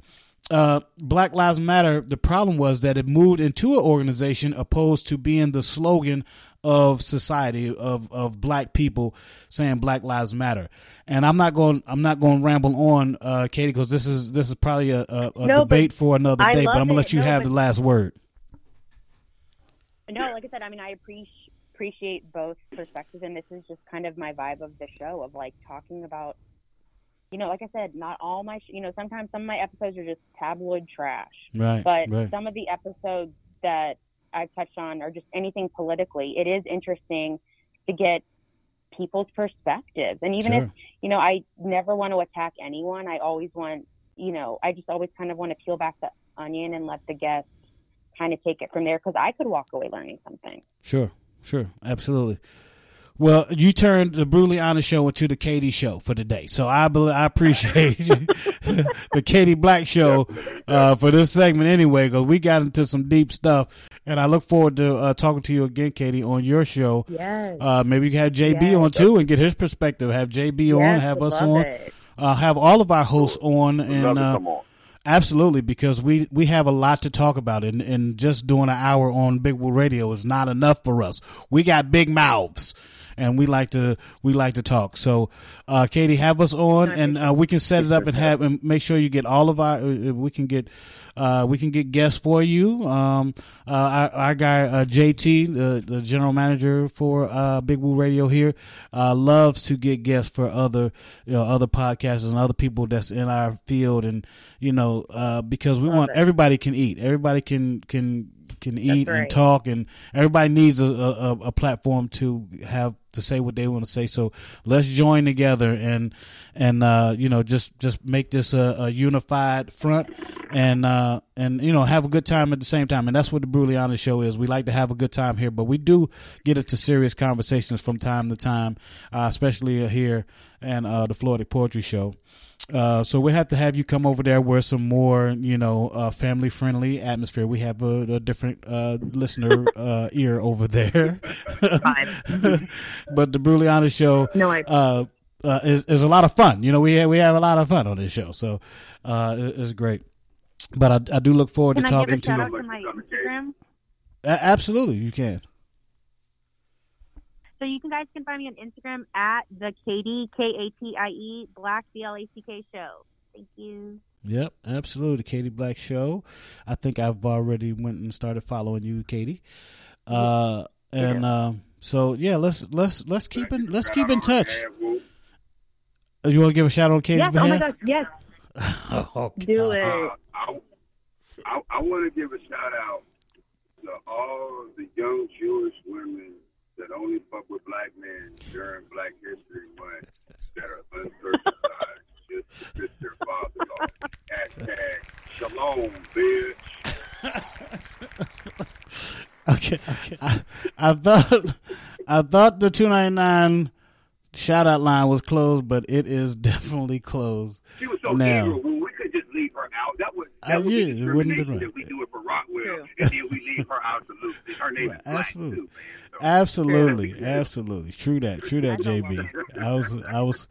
uh, Black Lives Matter. The problem was that it moved into an organization opposed to being the slogan of society of of black people saying Black Lives Matter. And I'm not going. I'm not going to ramble on, uh, Katie, because this is this is probably a, a, a No, debate for another I day. But I'm gonna it. let you No, have the last word. No, like I said, I mean, I appreciate appreciate both perspectives, and this is just kind of my vibe of the show of like talking about, you know, like I said, not all my, sh- you know, sometimes some of my episodes are just tabloid trash, Right, But right. some of the episodes that I've touched on or just anything politically. It is interesting to get people's perspectives, and even if you know, I never want to attack anyone. I always want, you know, I just always kind of want to peel back the onion and let the guests kind of take it from there because I could walk away learning something. Sure, sure, absolutely. Well, you turned the Brutally Honest show into the Katie show for today, so I bel I appreciate the Katie Black show uh, for this segment anyway, because we got into some deep stuff, and I look forward to uh, talking to you again, Katie, on your show. Yes. Uh, maybe you can have JB Yes. on too and get his perspective. Have JB on, have us on, uh, have all of our hosts on, love and uh, on. Absolutely, because we we have a lot to talk about, and, and just doing an hour on Big Woo Radio is not enough for us. We got big mouths, and we like to we like to talk. So, uh, Katie, have us on, and uh, we can set it up and have and make sure you get all of our. uh, We can get uh, we can get guests for you. Um, uh, our, our guy uh, JT, the, the general manager for uh, Big Woo Radio here, uh, loves to get guests for other you know other podcasters and other people that's in our field, and you know uh, because we want everybody can eat, everybody can can can eat and talk, and everybody needs a, a, a platform to have to say what they want to say. So let's join together and and uh, you know just just make this a, a unified front and uh, and you know have a good time at the same time. And that's what the Honest show is. We like to have a good time here, but we do get into serious conversations from time to time, uh, especially here and uh, the Florida Poetry Show. Uh, so we have to have you come over there where some more, you know, uh, family friendly atmosphere. We have a, a different uh, listener uh, ear over there. but the Brutally Honest show No, I- uh, uh, is is a lot of fun. You know, we have, we have a lot of fun on this show, so uh, it- it's great. But I, I do look forward Can to I talking give a shout to to my Instagram? Absolutely you can. So you can guys can find me on Instagram at the Katie K A T I E Black B L A C K show. Thank you. Yep, absolutely. Katie Black Show. I think I've already went and started following you, Katie. Uh, and um, so yeah, let's let's let's keep in let's keep in touch. Uh, You want to give a shout out on Katie's yes. Oh my gosh. Yes. Oh, Do it. Uh, I, I, I want to give a shout out to all the young Jewish women that only fuck with black men during Black History Month that are uncircumcised just to piss their fathers off. Hashtag shalom, bitch. Okay, okay. I, I thought I thought the two ninety nine shout out line was closed, but it is definitely closed She was so now. eager when we could just leave her out. That was Uh, That would yeah, be it wouldn't discrimination be if we do it for Rockwell, and then we leave her out to loop. Her name is Black Absolutely. too. Absolutely, absolutely. True that. True that, JB. I was, I was,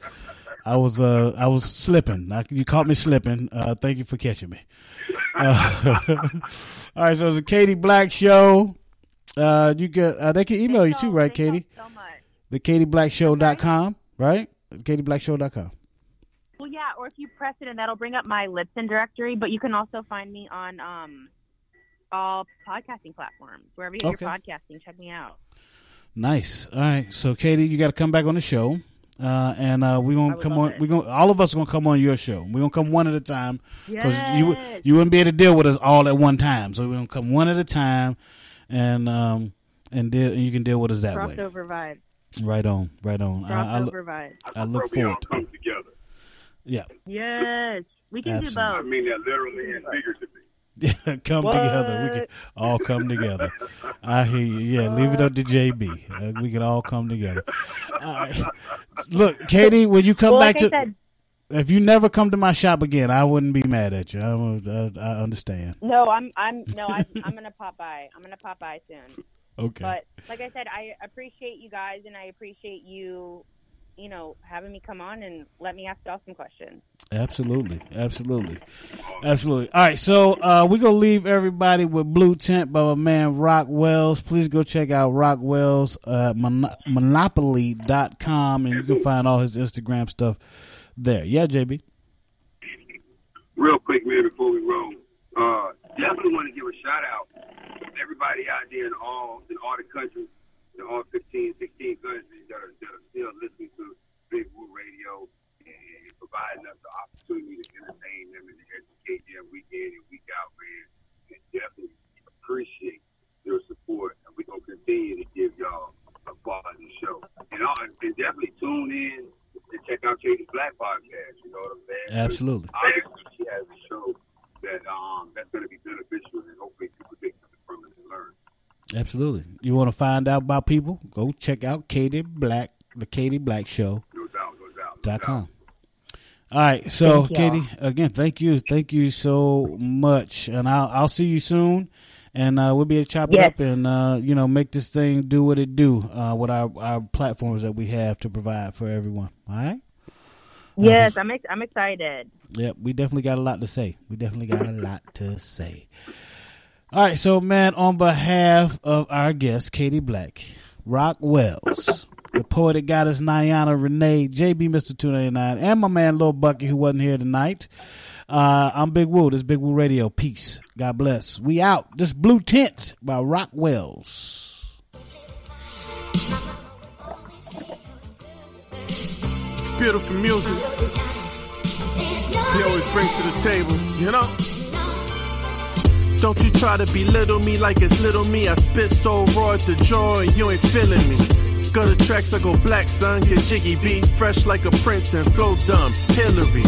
I was, uh, I was slipping. I, you caught me slipping. Uh, thank you for catching me. Uh, all right, so it's a Katie Black show. Uh, you get, uh, they can email you too, right, Katie? So much. The KatieBlackShow.com, right? KatieBlackShow.com. Well, yeah, or if you press it and that'll bring up my Lipson directory, but you can also find me on um all podcasting platforms. Wherever you get Okay. your podcasting, check me out. Nice. All right. So, Katie, you got to come back on the show, uh, and uh, we're gonna come love on. We're gonna all of us are gonna come on your show. We're gonna come one at a time because you would- Yes. you wouldn't be able to deal with us all at one time. So we're gonna come one at a time, and um and deal. And you can deal with us that way. Crossover vibe. Right on. Right on. I, I, look- Crossover vibe. I look we all forward. to come together. Yeah. Yes, we can Absolutely. do both. I mean that literally and figuratively. come together. We can all come together. I hear you. Yeah, leave it up to JB. Uh, we can all come together. Right. Look, Katie, when you come Well, back like to, said- if you never come to my shop again, I wouldn't be mad at you. I, I, I understand. No, I'm I'm no, I, I'm gonna pop by. I'm gonna pop by soon. Okay. But like I said, I appreciate you guys, and I appreciate you, you know, having me come on and let me ask y'all some questions. Absolutely, absolutely, absolutely. All right, so uh, we're gonna leave everybody with "Blue Tent" by my man Rocwelz. Please go check out Rocwelz uh, mon- Monopoly.com and you can find all his Instagram stuff there. Yeah, JB. Real quick, man, before we roll, uh, definitely want to give a shout out to everybody out there in all in all the countries, in all 15, 16 countries that are, that are still listening to Big Woo Radio and providing us the opportunity to entertain them and to educate them week in and week out, man. And definitely appreciate your support, and we're gonna continue to give y'all a quality show. And, all, and definitely tune in and check out Katie Black podcast. You know what I'm saying? Absolutely. Obviously, she has a show that um that's going to be beneficial, and hopefully people take something from it and learn. Absolutely. You want to find out about people? Go check out Katie Black, the Katie Black Show. No doubt, no doubt. dot com. All right, so Katie, again, thank you, thank you so much, and I'll I'll see you soon, and uh, we'll be able to chop it up and uh, you know make this thing do what it do uh, with our our platforms that we have to provide for everyone. All right. Yes, I'm ex- I'm excited. Yep, we definitely got a lot to say. We definitely got a lot to say. All right, so man, on behalf of our guest, Katie Black, Rocwelz, the poetic goddess Niana Renee, JB Mr. 299, and my man Lil Bucky who wasn't here tonight. Uh, I'm Big Woo. This is Big Woo Radio. Peace. God bless. We out. This Blue Tent by Rocwelz. It's beautiful music. He always brings to the table, you know? Don't you try to belittle me like it's little me. I spit so raw at the jaw and you ain't feeling me. Go to tracks, I go black, son, get jiggy, be fresh like a prince and flow dumb. Hillary.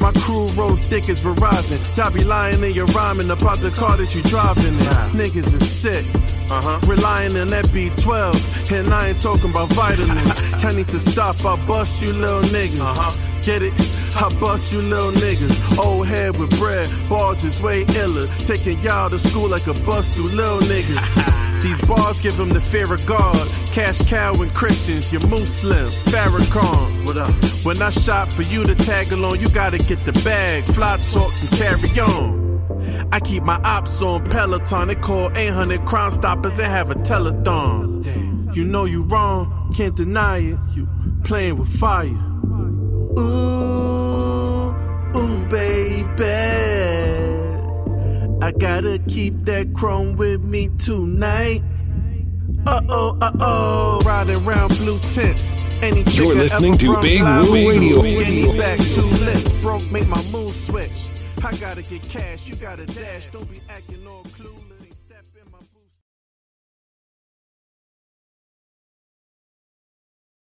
My crew rolls thick as Verizon. Y'all be lying in your rhyming about the car that you driving in. Niggas is sick. Uh-huh. Relying on that B12. And I ain't talking about vitamins. I need to stop. I bust you little niggas. Uh-huh. Get it? I bust you little niggas. Old head with bread. Bars is way iller. Taking y'all to school like a bus through little niggas. These bars give them the fear of God. Cash cow and Christians, you're Muslim. Farrakhan, what up? When I shot for you to tag along, you gotta get the bag. Fly talk and carry on. I keep my ops on Peloton. They call 800 Crime Stoppers and have a telethon. You know you wrong, can't deny it. You playing with fire. Ooh, ooh, baby. I gotta keep that chrome with me tonight. Uh oh, uh oh. Riding around blue tents. Any You're listening to Big Woo Radio. Back two lips. Broke, make my mood switch. I gotta get cash, you gotta dash. Don't be acting all clueless.